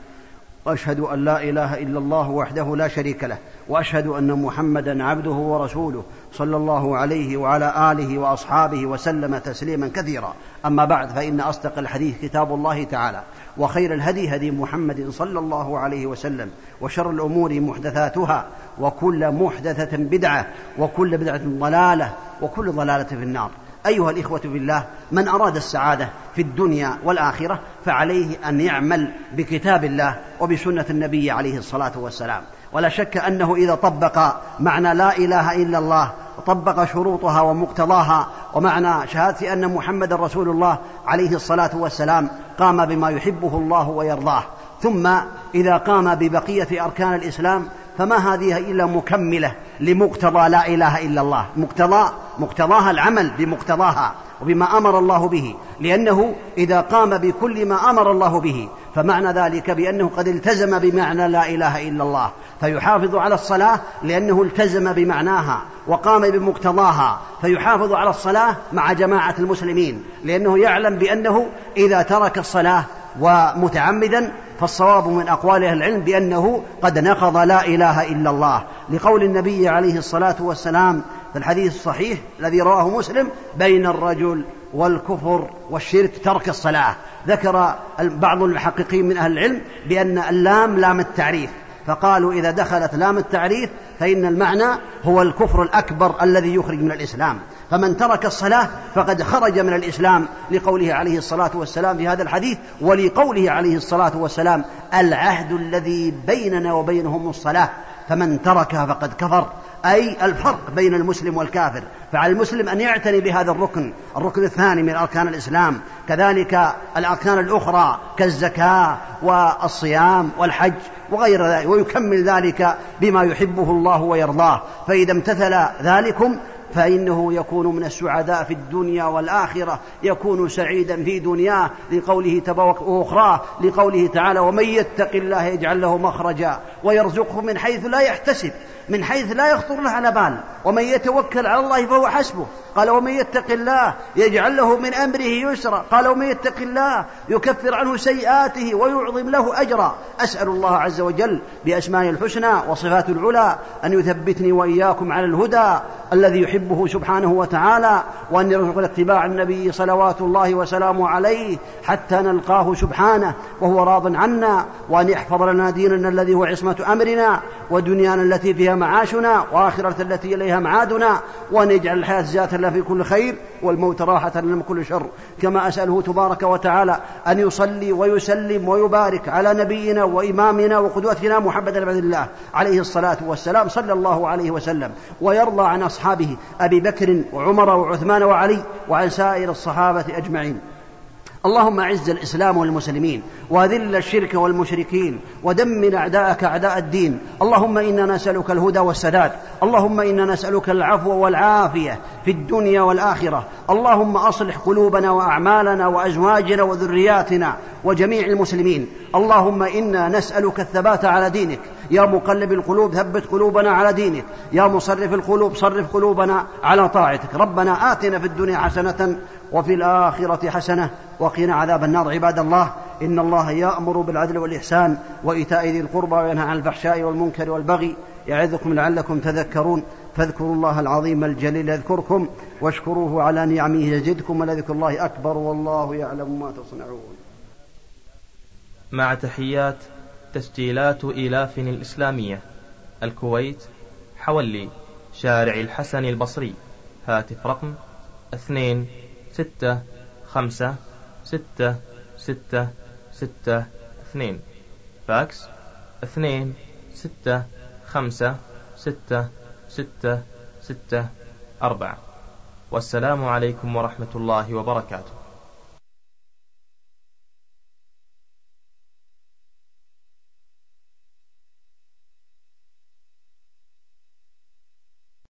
Speaker 2: وأشهد أن لا إله إلا الله وحده لا شريك له. وأشهد أن محمدا عبده ورسوله صلى الله عليه وعلى آله وأصحابه وسلم تسليما كثيرا. أما بعد فإن أصدق الحديث كتاب الله تعالى وخير الهدي هدي محمد صلى الله عليه وسلم وشر الأمور محدثاتها وكل محدثة بدعة وكل بدعة ضلالة وكل ضلالة في النار. أيها الإخوة بالله من أراد السعادة في الدنيا والآخرة فعليه أن يعمل بكتاب الله وبسنة النبي عليه الصلاة والسلام. ولا شك أنه إذا طبق معنى لا إله إلا الله وطبق شروطها ومقتضاها ومعنى شهادة أن محمد رسول الله عليه الصلاة والسلام قام بما يحبه الله ويرضاه ثم إذا قام ببقية أركان الإسلام فما هذه إلا مكملة لمقتضى لا إله إلا الله. مقتضى مقتضاها العمل بمقتضاها وبما أمر الله به. لأنه إذا قام بكل ما أمر الله به فمعنى ذلك بأنه قد التزم بمعنى لا إله إلا الله. فيحافظ على الصلاة لأنه التزم بمعناها وقام بمقتضاها. فيحافظ على الصلاة مع جماعة المسلمين لأنه يعلم بأنه إذا ترك الصلاة ومتعمدا فالصواب من أقوال أهل العلم بأنه قد نقض لا إله إلا الله. لقول النبي عليه الصلاة والسلام في الحديث الصحيح الذي رواه مسلم بين الرجل والكفر والشرك ترك الصلاة. ذكر بعض المحققين من أهل العلم بأن اللام لام التعريف. فقالوا إذا دخلت لام التعريف فإن المعنى هو الكفر الأكبر الذي يخرج من الإسلام. فمن ترك الصلاة فقد خرج من الإسلام لقوله عليه الصلاة والسلام في هذا الحديث ولقوله عليه الصلاة والسلام العهد الذي بيننا وبينهم الصلاة. فمن تركها فقد كفر. أي الفرق بين المسلم والكافر. فعلى المسلم أن يعتني بهذا الركن. الركن الثاني من أركان الإسلام. كذلك الأركان الأخرى كالزكاة والصيام والحج وغير ذلك. ويكمل ذلك بما يحبه الله ويرضاه. فإذا امتثل ذلكم فإنه يكون من السعداء في الدنيا والآخرة يكون سعيدا في دنياه لقوله تبارك وأخراه لقوله تعالى ومن يتق الله يجعل له مخرجا ويرزقه من حيث لا يحتسب من حيث لا يخطر له على بال ومن يتوكل على الله فهو حسبه. قال ومن يتق الله يجعل له من أمره يسرا. قال ومن يتق الله يكفر عنه سيئاته ويعظم له أجرا. أسأل الله عز وجل بأسمائه الحسنى وصفاته العلى أن يثبتني وإياكم على الهدى الذي يحبه سبحانه وتعالى وان يرزقنا اتباع النبي صلوات الله وسلامه عليه حتى نلقاه سبحانه وهو راض عنا وأن يحفظ لنا ديننا الذي هو عصمة أمرنا ودنيانا التي فيها معاشنا وآخرة التي إليها معادنا وأن يجعل الحياة زيادة لنا في كل خير. والموت راحة لنا من كل شر. كما أسأله تبارك وتعالى أن يصلي ويسلم ويبارك على نبينا وإمامنا وقدوتنا محمد بن الله عليه الصلاة والسلام صلى الله عليه وسلم. ويرضى عن أصحابه أبي بكر وعمر وعثمان وعلي وعن سائر الصحابة أجمعين. اللهم اعز الإسلام والمسلمين واذل الشرك والمشركين ودمر أعداءك أعداء الدين. اللهم إنا نسألك الهدى والسداد. اللهم إنا نسألك العفو والعافية في الدنيا والآخرة. اللهم أصلح قلوبنا وأعمالنا وأزواجنا وذرياتنا وجميع المسلمين. اللهم إنا نسألك الثبات على دينك. يا مقلب القلوب ثبت قلوبنا على دينك. يا مصرف القلوب صرف قلوبنا على طاعتك. ربنا آتنا في الدنيا حسنة وفي الآخرة حسنة. وقنا عذاب النار. عباد الله إن الله يأمر بالعدل والإحسان وإيتاء ذي القربى وينهى عن الفحشاء والمنكر والبغي يعظكم لعلكم تذكرون. فاذكروا الله العظيم الجليل يذكركم واشكروه على نعمه يزدكم ولذكر الله أكبر والله يعلم ما تصنعون.
Speaker 5: مع تحيات تسجيلات إيلاف الإسلامية. الكويت حولي شارع الحسن البصري. هاتف رقم اثنين ستة خمسة ستة ستة ستة اثنين. فاكس؟ اثنين ستة خمسة ستة ستة ستة أربعة. والسلام عليكم ورحمة الله وبركاته.